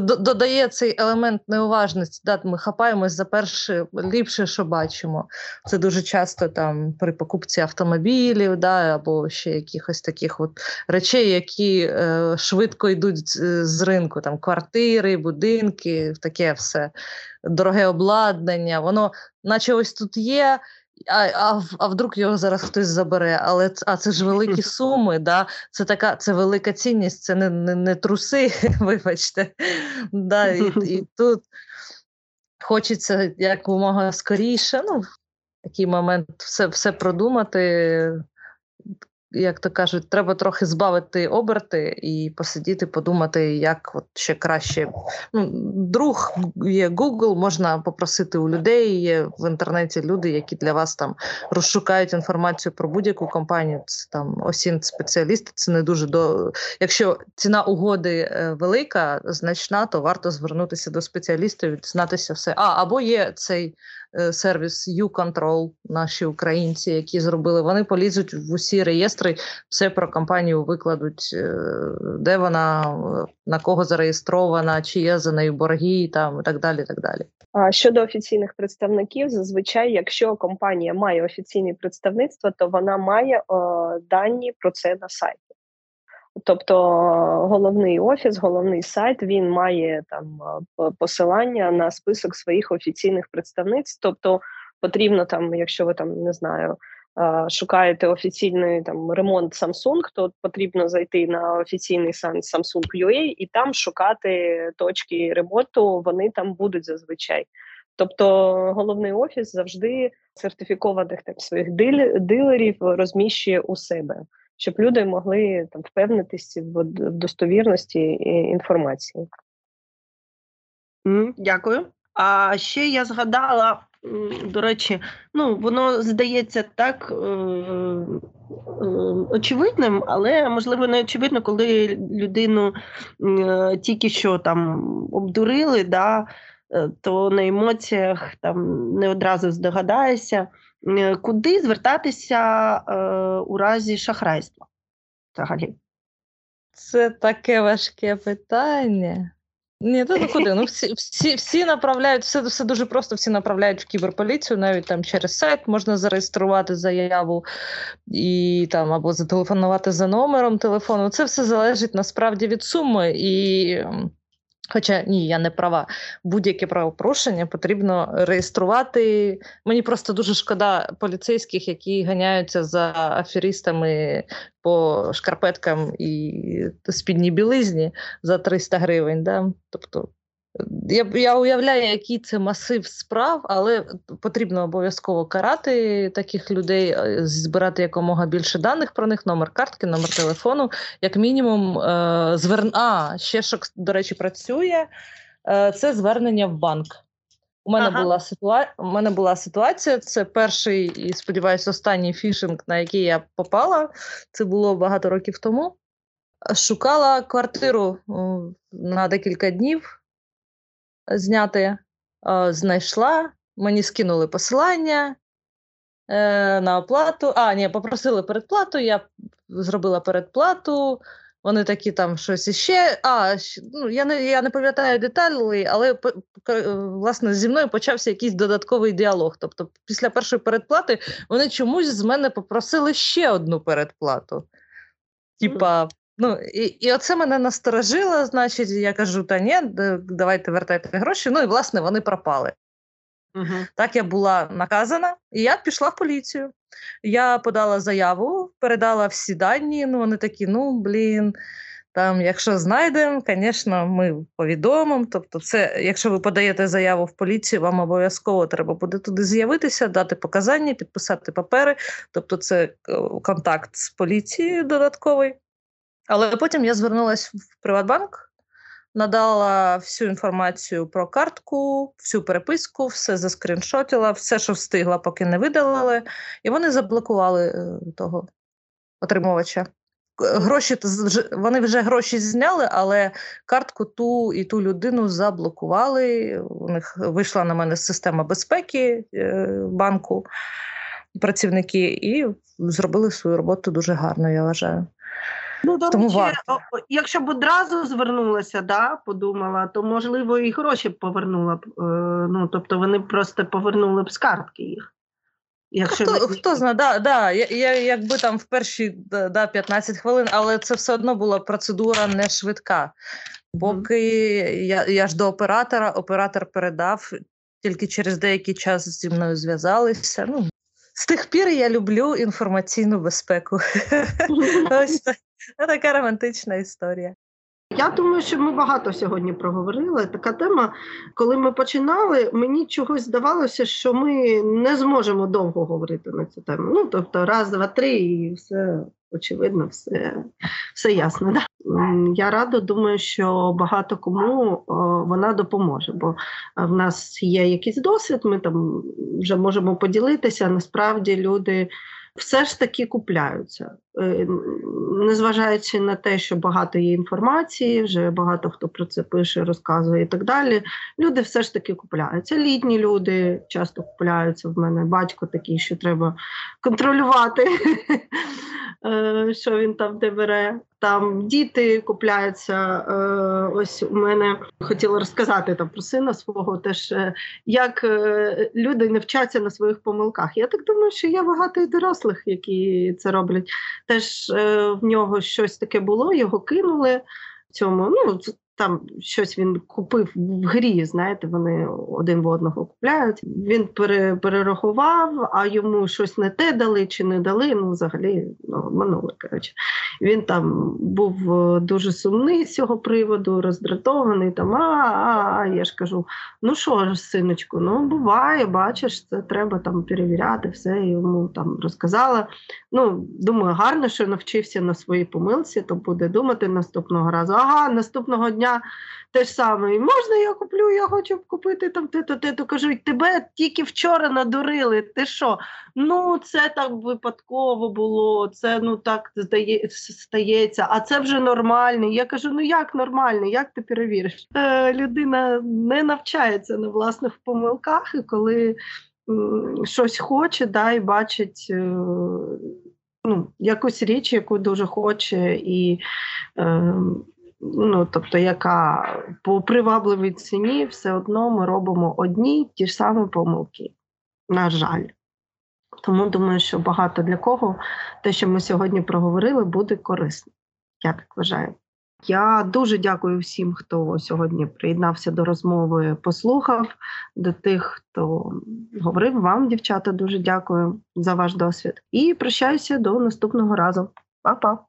додає цей елемент неуважності. Да, Ми хапаємось за перше ліпше, що бачимо. Це дуже часто там при покупці автомобілів, да, або ще якихось таких от речей, які е, швидко йдуть з ринку, там квартири, будинки, таке все дороге обладнання. Воно, наче ось тут є. А а, а вдруг його зараз хтось забере, але а це ж великі суми, да? це така це велика цінність, це не не, не труси, вибачте. Да, І і тут хочеться якомога скоріше. ну, Такий момент все все продумати, як то кажуть, треба трохи збавити оберти і посидіти, подумати, як от ще краще. Ну, Друг є Google, можна попросити у людей. Є в інтернеті люди, які для вас там розшукають інформацію про будь-яку компанію. Це там осін спеціалісти. Це не дуже до. Якщо ціна угоди е, велика, значна, то варто звернутися до спеціалістів, дізнатися все. А або є цей. Е, сервіс U-Control, наші українці, які зробили, вони полізуть в усі реєстри, все про компанію викладуть, е, де вона, на кого зареєстрована, чи є за нею борги, там і так далі. так далі. А щодо офіційних представників, зазвичай, якщо компанія має офіційне представництво, то вона має о, дані про це на сайті. Тобто головний офіс, головний сайт він має там посилання на список своїх офіційних представництв. Тобто потрібно там, якщо ви там не знаю. Шукаєте офіційний там ремонт Samsung, то потрібно зайти на офіційний сайт Samsung.ua і там шукати точки ремонту. Вони там будуть зазвичай. Тобто головний офіс завжди сертифікованих там своїх дилерів розміщує у себе щоб люди могли там впевнитися в достовірності інформації. Дякую. А ще я згадала, до речі, ну воно здається так е, е, очевидним, але можливо не очевидно, коли людину е, тільки що там обдурили, да, е, то на емоціях там не одразу здогадаєшся. Е, куди звертатися е, у разі шахрайства? взагалі? Це таке важке питання. Ні, то ну куди? Ну всі всі, всі направляють, все все дуже просто, всі направляють в кіберполіцію, навіть там через сайт можна зареєструвати заяву і там або зателефонувати за номером телефону. Це все залежить насправді від суми. І Хоча ні, я не права. Будь-яке правопорушення потрібно реєструвати. Мені просто дуже шкода поліцейських, які ганяються за аферістами по шкарпеткам і спідній білизні за 300 гривень. Да? Тобто я я уявляю, який це масив справ, але потрібно обов'язково карати таких людей, е, збирати якомога більше даних про них, номер картки, номер телефону, як мінімум, е, звер... А, ще що, до речі, працює. Е, це звернення в банк. У мене ага. була ситуа... у мене була ситуація. Це перший і сподіваюся, останній фішинг, на який я попала. Це було багато років тому. Шукала квартиру на декілька днів зняти, е, знайшла, мені скинули посилання е, на оплату. А, ні, попросили передплату, я зробила передплату. Вони такі там щось іще. А, ну, Я не я не пам'ятаю деталі, але власне зі мною почався якийсь додатковий діалог. Тобто, після першої передплати вони чомусь з мене попросили ще одну передплату. Типа, Ну, І і оце мене насторожило, значить, я кажу, та ні, давайте вертайте гроші. Ну і власне вони пропали. Угу. Так я була наказана, і я пішла в поліцію. Я подала заяву, передала всі дані. Ну, вони такі, ну, блін, там, якщо знайдемо, звісно, ми повідомимо. Тобто, це, якщо ви подаєте заяву в поліцію, вам обов'язково треба буде туди з'явитися, дати показання, підписати папери. Тобто, це е, контакт з поліцією додатковий. Але потім я звернулася в Приватбанк, надала всю інформацію про картку, всю переписку, все заскріншотила, все, що встигла, поки не видалили, і вони заблокували е, того отримувача. Гроші вони вже гроші зняли, але картку ту і ту людину заблокували. У них вийшла на мене система безпеки е, банку, працівники, і зробили свою роботу дуже гарно, я вважаю. Ну, до Тому речі, якщо б одразу звернулася, да, подумала, то можливо і гроші б повернула б. Е, ну, тобто вони просто повернули б з картки їх. Якщо Хто не... хто знає, да, да, я, я, якби там в перші да, 15 хвилин, але це все одно була процедура не швидка. Поки я я ж до оператора, оператор передав, тільки через деякий час зі мною зв'язалися. Ну, З тих пір я люблю інформаційну безпеку. Ось це така романтична історія. Я думаю, що ми багато сьогодні проговорили. Така тема, коли ми починали, мені чогось здавалося, що ми не зможемо довго говорити на цю тему. Ну, тобто, раз, два, три, і все очевидно, все все ясно. Да? Я рада думаю, що багато кому вона допоможе, бо в нас є якийсь досвід, ми там вже можемо поділитися. Насправді люди все ж таки купляються, е, незважаючи на те, що багато є інформації, вже багато хто про це пише, розказує і так далі. Люди все ж таки купляються. Літні люди часто купляються. В мене батько такий, що треба контролювати. е, що він там де бере. Там діти купляються. Е, ось у мене хотіла розказати там про сина свого, теж е, як е, люди не вчаться на своїх помилках. Я так думаю, що є багато і дорослих, які це роблять. Теж в нього щось таке було, його кинули цьому. Ну там щось він купив в грі. Знаєте, вони один в одного купляють. Він пере, перерахував, а йому щось не те дали чи не дали. Ну, взагалі, ну, минуле. Коротше, він там був е, дуже сумний з цього приводу, роздратований. Там а, а, а я ж кажу: ну що ж, синочку, ну буває, бачиш, це треба там перевіряти. Все йому там розказала. Ну, думаю, гарно, що навчився на своїй помилці, то буде думати наступного разу. Ага, наступного дня дня те ж саме. Можна я куплю, я хочу купити там те-то, те-то. Кажуть, тебе тільки вчора надурили. Ти що? Ну, це так випадково було, це ну так стається, а це вже нормальний. Я кажу: ну як нормальний, як ти перевіриш? Е, Людина не навчається на власних помилках, і коли м, щось хоче, да, і бачить. Е, Ну, якусь річ, яку дуже хоче, і е, ну тобто, яка по привабливій ціні, все одно ми робимо одні ті ж самі помилки. На жаль. Тому думаю, що багато для кого те, що ми сьогодні проговорили, буде корисно. Я так вважаю. Я дуже дякую всім, хто сьогодні приєднався до розмови, послухав, до тих, хто говорив вам, дівчата, дуже дякую за ваш досвід. І прощаюся до наступного разу. Па-па!